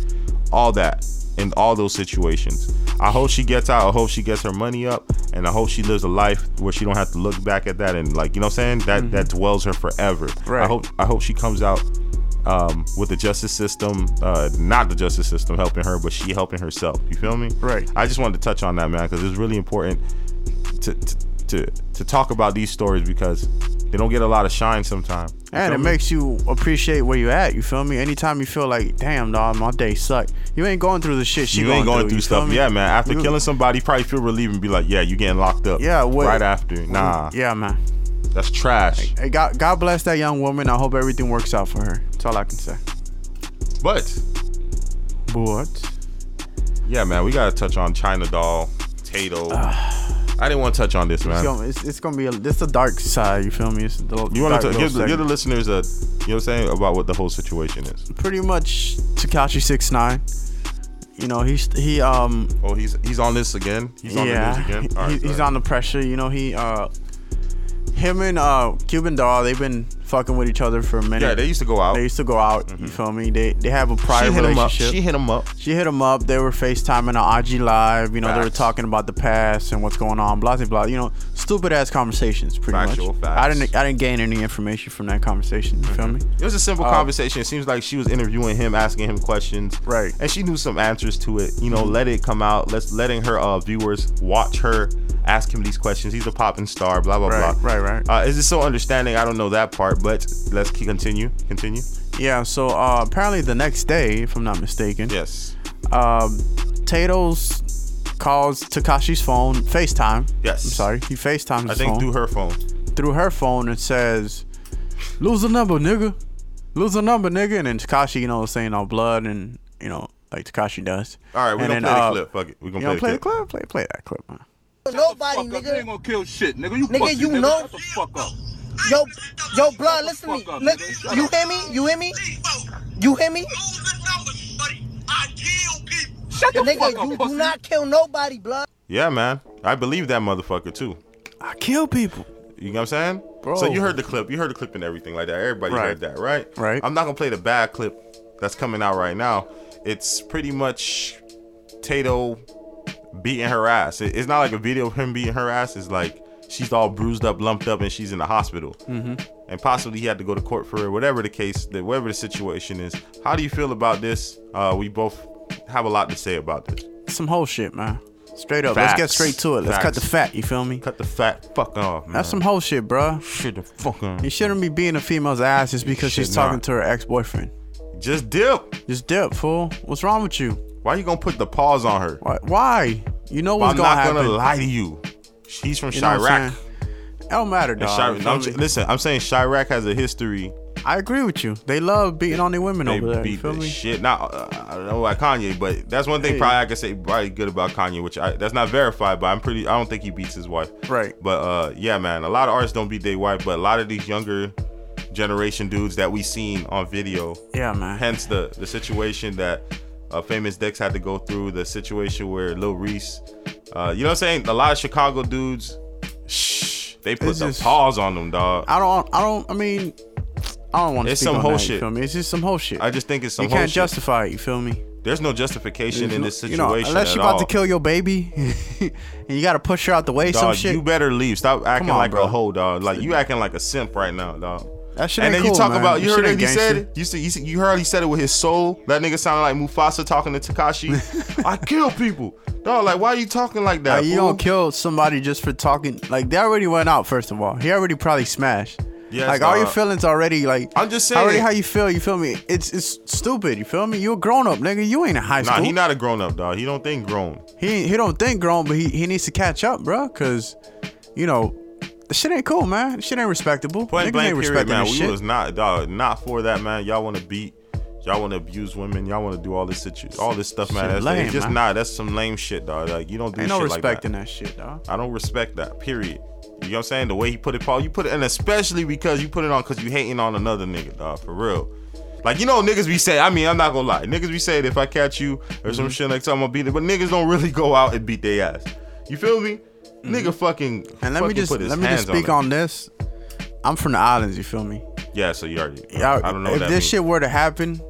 All that in all those situations. I hope she gets out. I hope she gets her money up, and I hope she lives a life where she don't have to look back at that and like you know what I'm saying that that dwells her forever. Mm-hmm. Right. I hope I hope she comes out um, with the justice system, uh, not the justice system helping her, but she helping herself. You feel me? Right. I just wanted to touch on that, man, because it's really important to, to to to talk about these stories because they don't get a lot of shine sometimes. And it me? makes you appreciate where you're at. You feel me? Anytime you feel like, damn, dog, my day sucked. You ain't going through the shit she you ain't going through feel stuff. Yeah, man. After You- killing somebody, you probably feel relieved and be like, yeah, you getting locked up. Yeah, what- right after. Nah, Yeah, man. that's trash. Hey, God, God bless that young woman. I hope everything works out for her. That's all I can say. But But yeah, man, we gotta touch on Cuban Doll, Tadoe. I didn't want to touch on this, it's man. gonna, it's, it's gonna be a, this the dark side. You feel me? It's the You want to give, the- give the listeners a, you know what I'm saying, about what the whole situation is. pretty much Tekashi six nine. You know he's he um Oh, he's he's on this again. He's on yeah the news again. he- he's on the pressure. You know he uh him and uh Cuban Doll they've been fucking with each other for a minute. Yeah, they used to go out. They used to go out. You feel me? They they have a prior she hit him up. relationship. She hit him up. She hit him up. They were FaceTiming on IG Live. You know, they were talking about the past and what's going on. Blah blah blah. You know, stupid ass conversations. Pretty Factual much. facts. I didn't. I didn't gain any information from that conversation. You feel me? It was a simple Uh, conversation. It seems like she was interviewing him, asking him questions. Right. And she knew some answers to it. You know, let it come out. Let's letting her uh, viewers watch her ask him these questions. He's a popping star. Blah blah Right, blah. right, right. Uh, is it so understanding? I don't know that part, but let's keep continue. Continue. Yeah. So uh, apparently the next day, if I'm not mistaken, Yes. um, Tadoe's calls Tekashi's phone, FaceTime. Yes. I'm sorry. He FaceTimes his I think phone through her phone. through her phone and says, "Lose the number, nigga. Lose the number, nigga." And then Tekashi, you know, saying all blood and you know, like Tekashi does. All right, we're And gonna then, play uh, the clip. Fuck it. We're gonna know, play, play the clip. Play, play that clip, man. Nobody, You ain't gonna kill shit, nigga. You Nigga, pussy, you nigga. know- Shut the fuck up. Yo, yo, blood, listen to me. Fuck up, Li- you hear me? You hear me? You hear me? Shut the fuck Nigga, up, you pussy. do not kill nobody, blood. Yeah, man. I believe that motherfucker too. I kill people. You know what I'm saying? Bro. So you heard the clip. You heard the clip and everything like that. Everybody Right. heard that, right? Right. I'm not gonna play the bad clip that's coming out right now. It's pretty much Tadoe beating her ass. It's not like a video of him beating her ass. It's like she's all bruised up, lumped up, and she's in the hospital. Mm-hmm. And possibly he had to go to court for her, whatever the case, that whatever the situation is. How do you feel about this? Uh, we both have a lot to say about this. Some whole shit, man. Straight up. Let's get straight to it. Let's cut the fat. You feel me? Cut the fat fuck off, man. That's some whole shit, bruh. shit. The fuck on. You shouldn't be beating a female's ass just because should she's talking not. to her ex-boyfriend. Just dip. Just dip, fool. What's wrong with you? Why you gonna put the pause on her? Why? Why? You know what's I'm gonna happen. I'm not gonna lie to you. She's from You Chiraq. It don't matter, dog. Chiraq- You feel I'm- me? listen, I'm saying Chiraq has a history. I agree with you. They love beating on their women They over there. Beat feel the me? shit. Not, uh, I don't know about Kanye, but that's one thing Hey. probably I can say probably good about Kanye, which I, that's not verified, but I'm pretty. I don't think he beats his wife. Right. But uh, yeah, man, a lot of artists don't beat their wife, but a lot of these younger generation dudes that we seen on video, Yeah, man. hence the the situation that uh, famous Dex had to go through, the situation where Lil Reese, uh, you know what I'm saying? A lot of Chicago dudes, shh, they put It's the just- pause on them, dog. I don't. I don't. I mean, I don't want to It's speak some on whole that, shit. You feel me? It's just some whole shit. I just think it's some you whole can't justify it. You feel me? There's no justification in this You situation know, unless you're about all. to kill your baby, and you got to push her out the way. some shit. you better leave. Stop acting on, like bro. a hoe, dog. Like you acting like a simp right now, dog. That shit and then you talk man. about you That heard what he said. You see, you heard he said it with his soul. That nigga sounded like Mufasa talking to Tekashi. I kill people. Dog, like why are you talking like that? Like, you don't kill somebody just for talking. Like they already went out. First of all, he already probably smashed. Yes, like all your feelings already. Like I'm just already saying. how you feel. You feel me? It's it's stupid. You feel me? You a grown up, nigga. You ain't in high Nah, school. he not a grown up, dog. He don't think grown. He he don't think grown, but he, he needs to catch up, bro. Cause you know, the shit ain't cool, man. The shit ain't respectable. Point blank, ain't period, man. We shit. was not, dog, not for that, man. Y'all want to beat, y'all want to abuse women, y'all want to do all this situ- all this stuff, man. Shit That's lame, it's just man. not. That's some lame shit, dog. Like you don't do ain't shit no like respect in that. that shit, dog. I don't respect that. Period. You know what I'm saying? The way he put it, Paul. You put it, and especially because you put it on because you hating on another nigga, dog. For real. Like you know, niggas be say. I mean, I'm not gonna lie. Niggas be saying if I catch you or Mm-hmm. some shit like something, I'm gonna beat it. But niggas don't really go out and beat their ass. You feel me? Nigga, fucking. Mm-hmm. And let me just put his let me just hands speak on. on this. I'm from the islands. You feel me? Yeah, so you already. Yeah, I don't know. if what that this means. shit were to happen,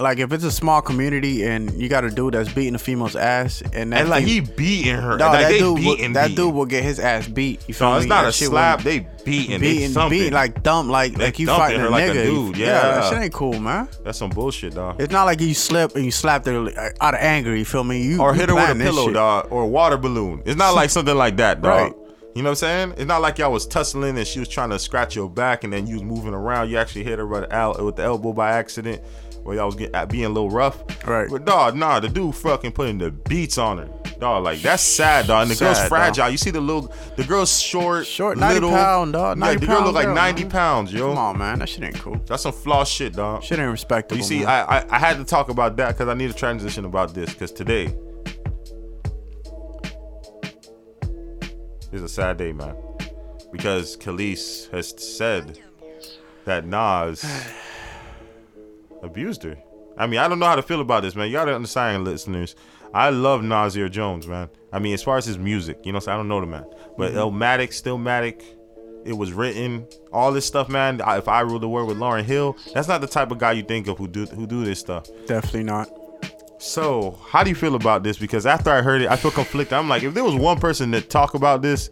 like if it's a small community and you got a dude that's beating a female's ass, and that and like he beating her. Dog, like that they dude, beating, will, that beating. dude will get his ass beat. You feel No, me? it's not That a slap. They beating, they beating, thumping. beating like dumb, like They like you fighting her a like a dude, You- yeah. that shit ain't cool, man. That's some bullshit, dog. It's not like you slip and you slap her uh, out of anger. You feel me? You or hit her with a pillow, shit. dog, or a water balloon. It's not like something like that, dog. Right. You know what I'm saying? It's not like y'all was tussling and she was trying to scratch your back and then you was moving around. You actually hit her with the, el- with the elbow by accident, or y'all was get, at being a little rough. Right. But dog, nah, the dude fucking putting the beats on her. Dog, like that's sad, dog. And the girl's fragile. dog. You see the little, the girl's short, Short, 90 little. pound, dog. Yeah, the girl look like girl, 90 man. pounds, yo. Come on, man. That shit ain't cool. That's some flaw shit, dog. Shit ain't respectable. You see. I, I I had to talk about that because I need to transition about this because today is a sad day, man. Because Kelis has said that Nas abused her. I mean, I don't know how to feel about this, man. You gotta understand, listeners. I love Nasir Jones, man. I mean, as far as his music, you know, so I don't know the man, but mm-hmm. Illmatic, Stillmatic, it was written, all this stuff, man. I- If I rule the world with Lauryn Hill, that's not the type of guy you think of who do who do this stuff. Definitely not. So, how do you feel about this? Because after I heard it, I feel conflicted. I'm like, if there was one person that talk about this,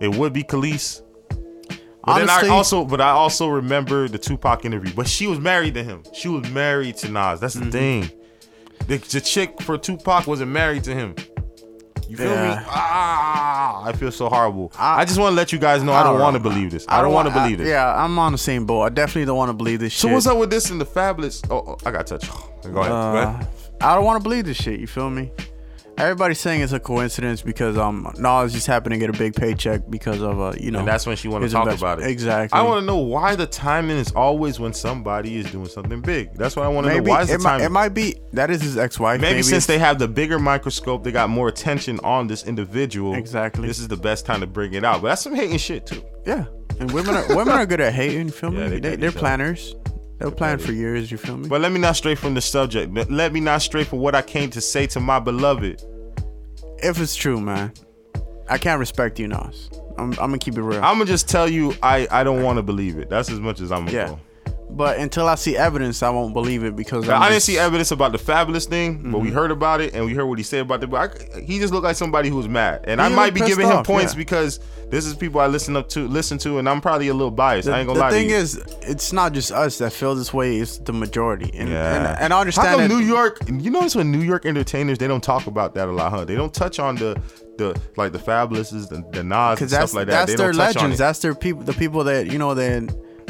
it would be Kelis. But then I also, but I also remember the Tupac interview. But she was married to him. She was married to Nas. That's the Mm-hmm. thing. The, the chick for Tupac wasn't married to him. You feel me? Ah, I feel so horrible. I, just want to let you guys know I, don't don't want to believe this. I, don't want to believe this. Yeah, I'm on the same boat. I definitely don't want to believe this So shit. what's up with this in the Fabolous? Oh, oh, I got touch. Go ahead. Go Uh, ahead. I don't want to believe this shit. You feel me? Everybody's saying it's a coincidence because um Nas just happened to get a big paycheck because of uh you know. And that's when she want to talk about it. Exactly. I want to know why the timing is always when somebody is doing something big. That's what I want to know. Why is the it, might, timing? it might be that is his ex-wife. maybe, since they have the bigger microscope, they got more attention on this individual. Exactly. This is the best time to bring it out. But that's some hating shit too. yeah, and women are women are good at hating. Feel me? Yeah, they, they, they're though. Planners. They'll plan for years. You feel me? But let me not stray from the subject. Let- Let me not stray from what I came to say to my beloved. if it's true, man, I can't respect you, Nas. I'm, I'm gonna keep it real. I'm gonna just tell you, I I don't want to believe it. That's as much as I'm gonna yeah, go. But until I see evidence, I won't believe it because I didn't just- see evidence about the Fabolous thing, but Mm-hmm. we heard about it and we heard what he said about it. But I, he just looked like somebody who was mad, and I might be giving him points yeah. because this is people I listen up to, listen to, and I'm probably a little biased. The, I ain't gonna the lie thing to you. is, it's not just us that feel this way; it's the majority. And yeah, and, and I understand How come that New York? You notice when New York entertainers they don't talk about that a lot, huh? They don't touch on the the like the Fabolouses, the, the Nas, and stuff like that. that's They their don't touch on legends. it. That's their people. The people that you know that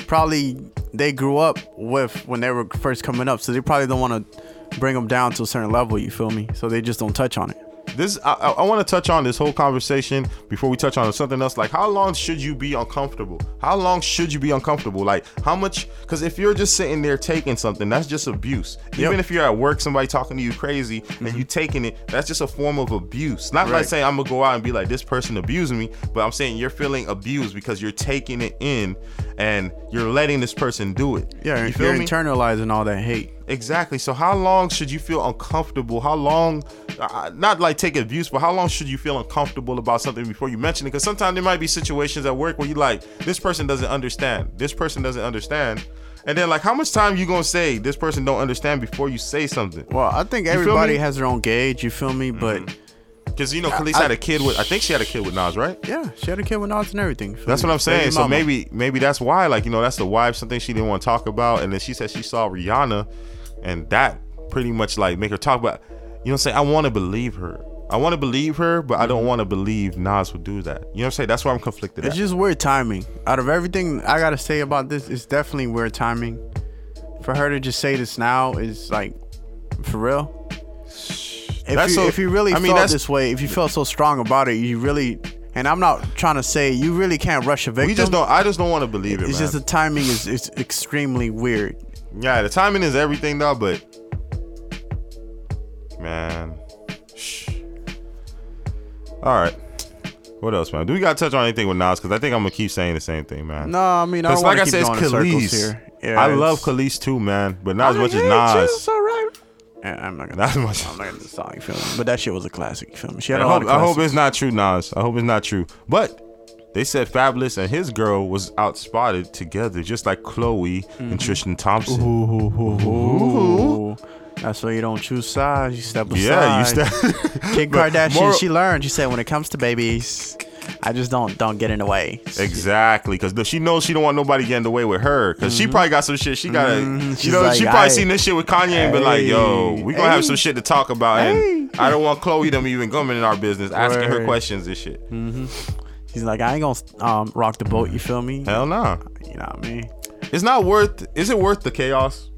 probably they grew up with when they were first coming up, so they probably don't want to bring them down to a certain level. You feel me? So they just don't touch on it. This I, I, want to touch on this whole conversation before we touch on something else. Like how long should you be uncomfortable? How long should you be uncomfortable? Like how much because if you're just sitting there taking something that's just abuse. Even if you're at work somebody talking to you crazy and mm-hmm. you taking it that's just a form of abuse. Not like saying i'm gonna go out and be like this person abusing me but i'm saying you're feeling abused because you're taking it in and you're letting this person do it. Yeah, you feel are me? internalizing all that hate. Exactly. So how long should you feel uncomfortable? How long, uh, not like take abuse, but how long should you feel uncomfortable about something before you mention it? Because sometimes there might be situations at work where you like this person doesn't understand. This person doesn't understand. And then like how much time you gonna say this person don't understand before you say something? Well, I think everybody has their own gauge. You feel me? But Because you know, Kelis I- had a kid with. I think she had a kid with Nas, right? Yeah, she had a kid with Nas and everything. That's what I'm saying. So maybe maybe that's why, like, you know, that's the wife, something she didn't want to talk about. And then she said she saw Rihanna and that pretty much like make her talk about you know I'm saying? I want to believe her. I want to believe her, but I don't mm-hmm. want to believe Nas would do that. You know what I'm saying? That's why I'm conflicted. It's at. just weird timing. Out of everything I gotta say about this, it's definitely weird timing. For her to just say this now is like, for real. If That's you, so- if you really I mean, felt this way, if you felt so strong about it, you really. And I'm not trying to say you really can't rush a victim. we just don't. I just don't want to believe it. It's man. just the timing is is extremely weird. Yeah, the timing is everything though, but man. Shh. All right. What else, man? Do we gotta touch on anything with Nas? Because I think I'm gonna keep saying the same thing, man. No, I mean I don't like want I to said, keep it's going in circles Kelis. here. Yeah, I it's- love Kelis too, man, but not as much as Nas. just alright. Yeah, I'm not gonna. Not much. I'm not gonna song. You feel me? But that shit was a classic. You feel me? She had I hope, I hope it's not true, Nas. I hope it's not true. But they said Fabolous and his girl was outspotted together, just like Khloé and Tristan Thompson. Ooh. That's why you don't choose sides. You step aside. Yeah, you step. Kim Kardashian, more- she learned. She said, when it comes to babies, I just don't don't get in the way. Exactly, because she knows she don't want nobody getting in the way with her. Because she mm-hmm. probably got some shit. She got to, Mhm. you know, like, she probably seen this shit with Kanye and been like, "Yo, we gonna have some shit to talk about." And hey. I don't want Khloé them even coming in our business, asking her questions and shit. Mm-hmm. She's like, I ain't gonna um, rock the boat. You feel me? Hell nah. You know what I mean? It's not worth. Is it worth the chaos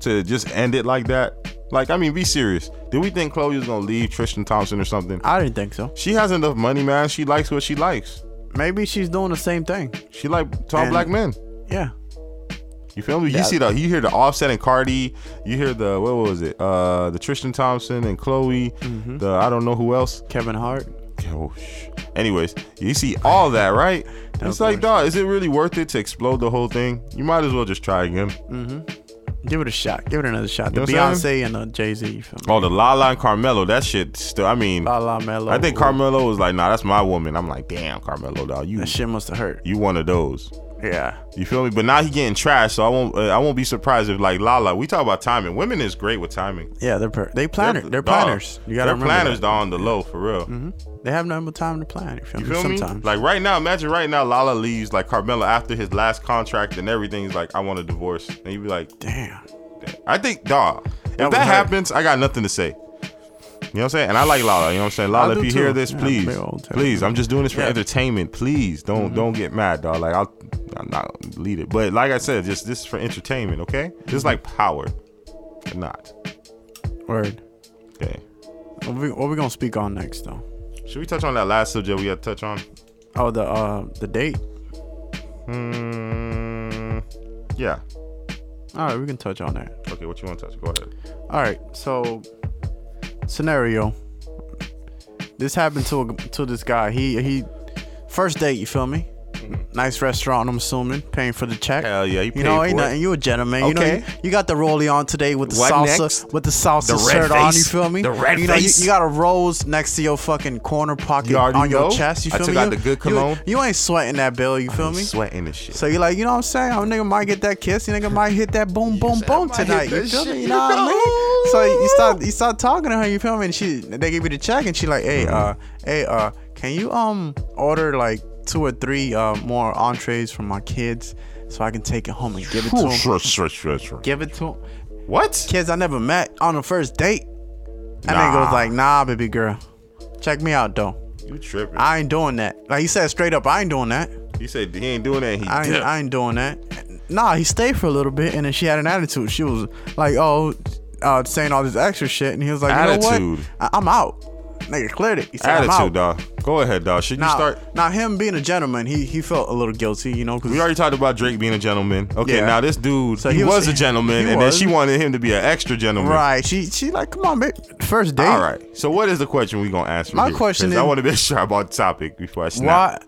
to just end it like that? Like, I mean, be serious. Did we think Khloé was gonna leave Tristan Thompson or something? I didn't think so. She has enough money, man. She likes what she likes. Maybe she's doing the same thing. She like tall And- black men. Yeah. You feel me? Yeah. You see the you hear the Offset and Cardi. You hear the what was it? Uh, the Tristan Thompson and Khloé. Mm-hmm. The I don't know who else. Kevin Hart. Oh, sh- Anyways, you see all that, right? It's like, dog, is it really worth it to explode the whole thing? You might as well just try again. Mm-hmm. Give it a shot. Give it another shot. The You I'm Beyonce and the Jay Z. You feel me? Oh, the Lala and Carmelo, that shit still. I mean, La La Mello. I think Carmelo was like, nah, that's my woman. I'm like, damn, Carmelo, dog, you That shit must have hurt. you one of those. Yeah. You feel me? But now he getting trashed, so I won't. Uh, I won't be surprised if like Lala. We talk about timing. Women is great with timing. Yeah, they're per- they planner. They're, dog, planners. You gotta they're remember planners, that. Mm-hmm. on the low for real. They have nothing but time to plan. You feel, You me? feel Sometimes. me? Like right now, imagine right now, Lala leaves like Carmelo after his last contract and everything's like, I want a divorce, and you be like, damn. I think, dog. If That that, happens, I got nothing to say. You know what I'm saying? And I like Lala. You know what I'm saying? Lala, if you too. hear this, Yeah, please, please. I'm just doing this for Yeah. entertainment. Please don't don't get mad, dog. Like I'll I'm not delete it. But like I said, just this is for entertainment, okay? This is like power, or not. Word. Okay. What we, what we gonna speak on next though? Should we touch on that last subject we had to touch on? Oh, the uh the date. Hmm. Yeah. All right, we can touch on that. Okay. What you want to touch? Go ahead. All right, so scenario. This happened to a, to this guy. He he first date. You feel me? Nice restaurant. I'm assuming paying for the check. Hell yeah, he You know, ain't nothing. You a gentleman. You know, you, you got the rollie on today with the What salsa next? with the salsa The shirt on. You feel me? The red you know, face. You, you got a rose next to your fucking corner pocket You on your know. chest. You I feel took me? out You- the good you- cologne. You, ain't sweating that bill. You feel me? sweating and shit. So you're like, you know what I'm saying? A nigga might get that kiss. You nigga might hit that boom, boom, boom tonight. You feel me? You you know what I mean? So you start, you start talking to her. You feel me? And she, they give you the check, and she like, hey, uh, hey, uh, can you um order like two or three uh more entrees for my kids so I can take it home and give it to them? Sure, sure, sure, sure. Give it to them. What? Kids I never met on the first date. That nigga Nah. was like, nah, baby girl, check me out though. You tripping? I ain't doing that. Like he said straight up, I ain't doing that. he said he ain't doing that. He I ain't. I ain't doing that. Nah, he stayed for a little bit, and then she had an attitude. She was like, "Oh, uh, saying all this extra shit," and he was like, "You know Attitude. what? I- I'm out." Nigga cleared it. He said, "I'm Attitude, out." dog. Go ahead, dog. Should you Now, start? now him being a gentleman, he he felt a little guilty, you know, because We already talked about Drake being a gentleman. Okay, Yeah. now this dude, So he, he was, was- a gentleman, he and then she wanted him to be an extra gentleman. right. She she like, come on, babe. First date. All right. So what is the question we gonna answer? My here? question 'Cause I is- want to be sure about the topic before I snap.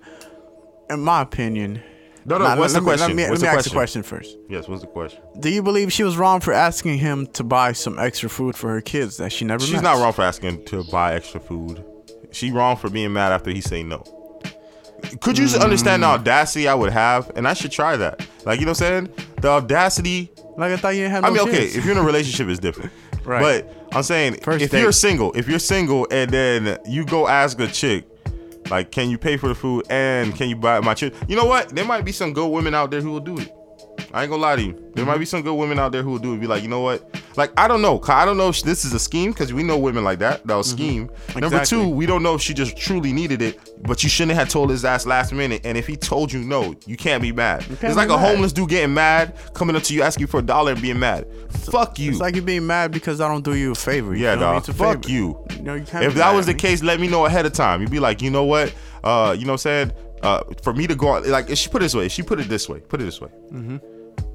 Why? In my opinion. No, no. Nah, what's let, the question? Let me, let me ask the question first. Yes. What's the question? Do you believe she was wrong for asking him to buy some extra food for her kids that she never She's met? not wrong for asking to buy extra food. She wrong for being mad after he say no. Could you understand Mm. the audacity I would have? And I should try that. Like you know what I'm saying? The audacity. Like I thought you didn't have I mean, okay, kids. if you're in a relationship, it's different. Right. But I'm saying First if date. you're single, if you're single and then you go ask a chick, like, can you pay for the food and can you buy my chick? You know what? There might be some good women out there who will do it. I ain't gonna lie to you. There might be some good women out there who will do it. Be like, you know what? Like, I don't know. I don't know if this is a scheme because we know women like that. That was scheme. Number Exactly. two, we don't know if she just truly needed it, but you shouldn't have told his ass last minute. And if he told you no, you can't be mad. can't It's like a mad. homeless dude getting mad, coming up to you asking for a dollar and being mad. Fuck you. It's like you being mad because I don't do you a favor. You Yeah, dog. Fuck favor. you. No, you can't If that was the me. case, let me know ahead of time. You'd be like, you know what? Uh, you know what I'm saying? Uh, for me to go on, like, if she put it this way, if she put it this way, put it this way. Mm-hmm.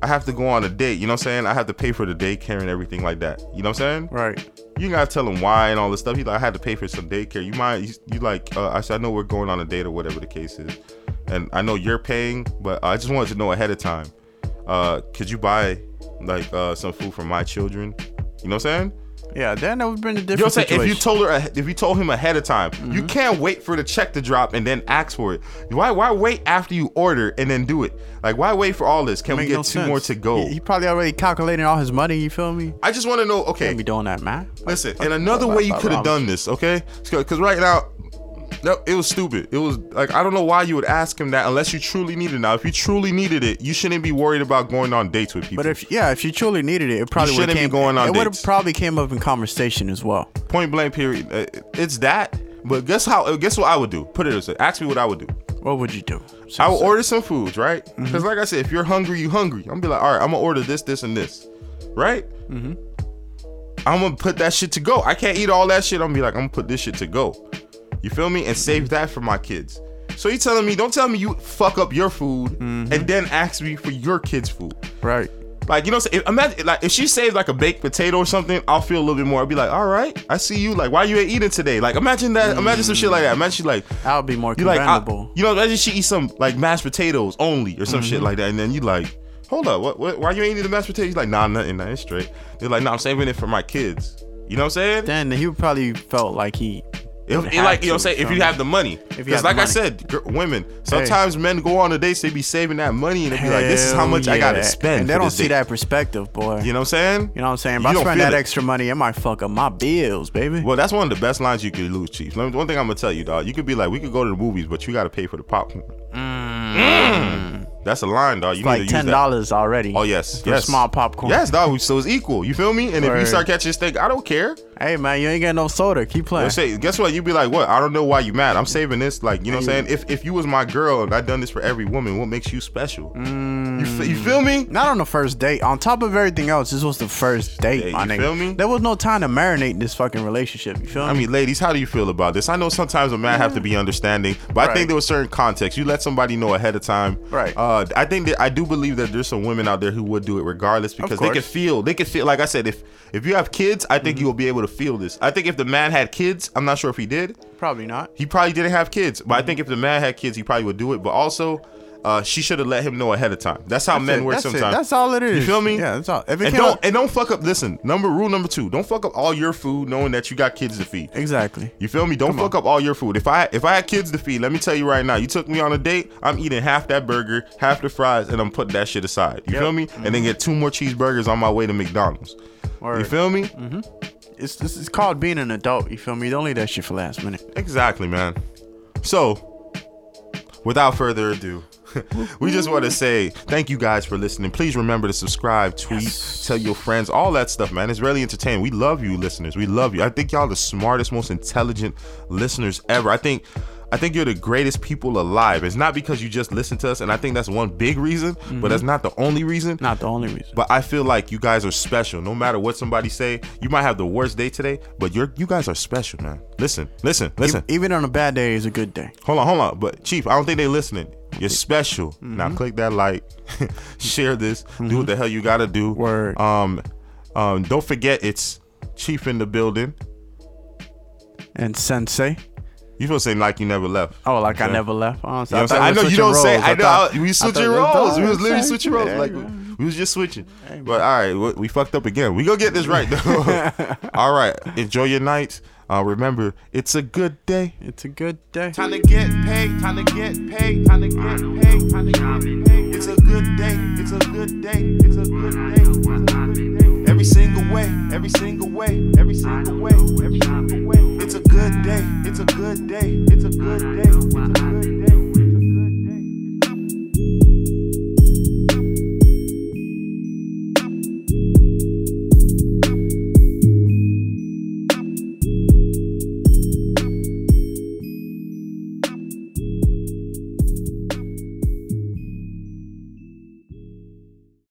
I have to go on a date. You know what I'm saying? I have to pay for the daycare and everything like that. You know what I'm saying? Right. You gotta tell him why and all this stuff. He like, I had to pay for some daycare. You mind? You, you like? Uh, I said, I know we're going on a date or whatever the case is, and I know you're paying, but I just wanted to know ahead of time. Uh, could you buy like uh some food for my children? You know what I'm saying? Yeah, then that would have been a different. You know what I'm saying? If you told her, if you told him ahead of time, Mm-hmm. you can't wait for the check to drop and then ask for it. Why? Why wait after you order and then do it? Like, why wait for all this? Can we get no two sense. more to go? He, he probably already calculated all his money. You feel me? I just want to know. Okay, be doing that, man. listen. And another way you could have done this, okay? Because right now, no, it was stupid. It was like I don't know why you would ask him that unless you truly needed it. Now, if you truly needed it, you shouldn't be worried about going on dates with people. But if yeah, if you truly needed it, it probably would shouldn't have be going on It would have probably came up in conversation as well. point blank, period. Uh, It's that. But guess how? Guess what I would do? Put it this way. Ask me what I would do. What would you do? I would order some foods, right? Mm-hmm. Because like I said, if you're hungry, you hungry. I'm gonna be like, all right, I'm gonna order this, this, and this, right? Mm-hmm. I'm gonna put that shit to go. I can't eat all that shit. I'm gonna be like, I'm gonna put this shit to go. You feel me? And save that for my kids. So you telling me, don't tell me you fuck up your food Mm-hmm. and then ask me for your kids' food. Right. Like you know, what imagine like if she saves like a baked potato or something, I'll feel a little bit more. I'll be like, all right, I see you. Like, why you ain't eating today? Like, imagine that. Imagine some shit like that. Imagine she like, I'll be more you like, I- you know, imagine she eat some like mashed potatoes only or some Mm-hmm. shit like that, and then you like, hold up, what, what why you ain't eating the mashed potatoes? He's like, nah, nothing, nah, it's straight. They're like, nah, I'm saving it for my kids. You know what I'm saying? then he probably felt like he. If, like you know, what I'm saying if you have the money, because like the I said, gr- women sometimes men go on a dates, they be saving that money and they be like, this is how much I gotta spend. And they don't see date. that perspective, boy. You know what I'm saying? You know what I'm saying? If You I spend that it. extra money, it might fuck up my bills, baby. Well, that's one of the best lines you could lose, Chief. One thing I'm gonna tell you, dog. You could be like, we could go to the movies, but you gotta pay for the popcorn. Mm. That's a line, dog. You like need to ten dollars already. Oh yes, for yes. small popcorn. Yes, dog. So it's equal. You feel me? And if you start catching steak, I don't care. Hey man, you ain't got no soda. Keep playing. Say, guess what? You be like, what? I don't know why you mad. I'm saving this. Like, you know what I'm saying? If if you was my girl and I done this for every woman, what makes you special? You, fe- you feel me? Not on the first date. On top of everything else, this was the first date, Yeah, my you nigga. feel me? There was no time to marinate in this fucking relationship. You feel I me? mean, ladies, how do you feel about this? I know sometimes a man have to be understanding, but I Right. think there was certain context. You let somebody know ahead of time. Right. Uh, I think that I do believe that there's some women out there who would do it regardless because they course. can feel. They can feel. Like I said, if if you have kids, I Mm-hmm. think you'll be able to feel this. I think if the man had kids, I'm not sure if he did. Probably not. He probably didn't have kids, but I think if the man had kids, he probably would do it. But also, uh, she should have let him know ahead of time. That's how That's men it, work that's it, sometimes. that's all it is. You feel me? Yeah, that's all. It and don't up- and don't fuck up. Listen, number rule number two: don't fuck up all your food knowing that you got kids to feed. Exactly. You feel me? Don't fuck up all your food. If I if I had kids to feed, let me tell you right now, you took me on a date, I'm eating half that burger, half the fries, and I'm putting that shit aside. You Yep. feel me? And then get two more cheeseburgers on my way to McDonald's. You feel me? Mm-hmm. It's it's is called being an adult. You feel me? Don't leave that shit for last minute. Exactly, man. So, without further ado, we just want to say thank you guys for listening. Please remember to subscribe, tweet, tell your friends, all that stuff, man. It's really entertaining. We love you, listeners. We love you. I think y'all the smartest, most intelligent listeners ever. I think. I think you're the greatest people alive. It's not because you just listen to us, and I think that's one big reason, but that's not the only reason. Not the only reason. But I feel like you guys are special. No matter what somebody say, you might have the worst day today, but you're you guys are special, man. Listen, listen, listen. Even on a bad day is a good day. Hold on, hold on. But Chief, I don't think they listening. You're special. Now click that like, share this, do what the hell you gotta do. Word. Um, um, don't forget it's Chief in the building. And sensei. You supposed to say like you never left. Oh, like I Yeah. never left. Oh, so You know what I'm thought saying? I know you don't switching say. roles. I know thought- I- we I switching thought- roles. We was literally same switching roles. Yeah, Like yeah. we, we was just switching. But all right, we, we fucked up again. We gonna get this right though. all right, enjoy your night. Uh, remember, it's a good day. It's a good day. Time to get paid, time to get paid, time to get paid, time to get paid. It's a good day, it's a good day, it's a good day, it's a good day. Every single way, every single way, every single way, every single way. It's a good day, it's a good day, it's a good day, it's a good day.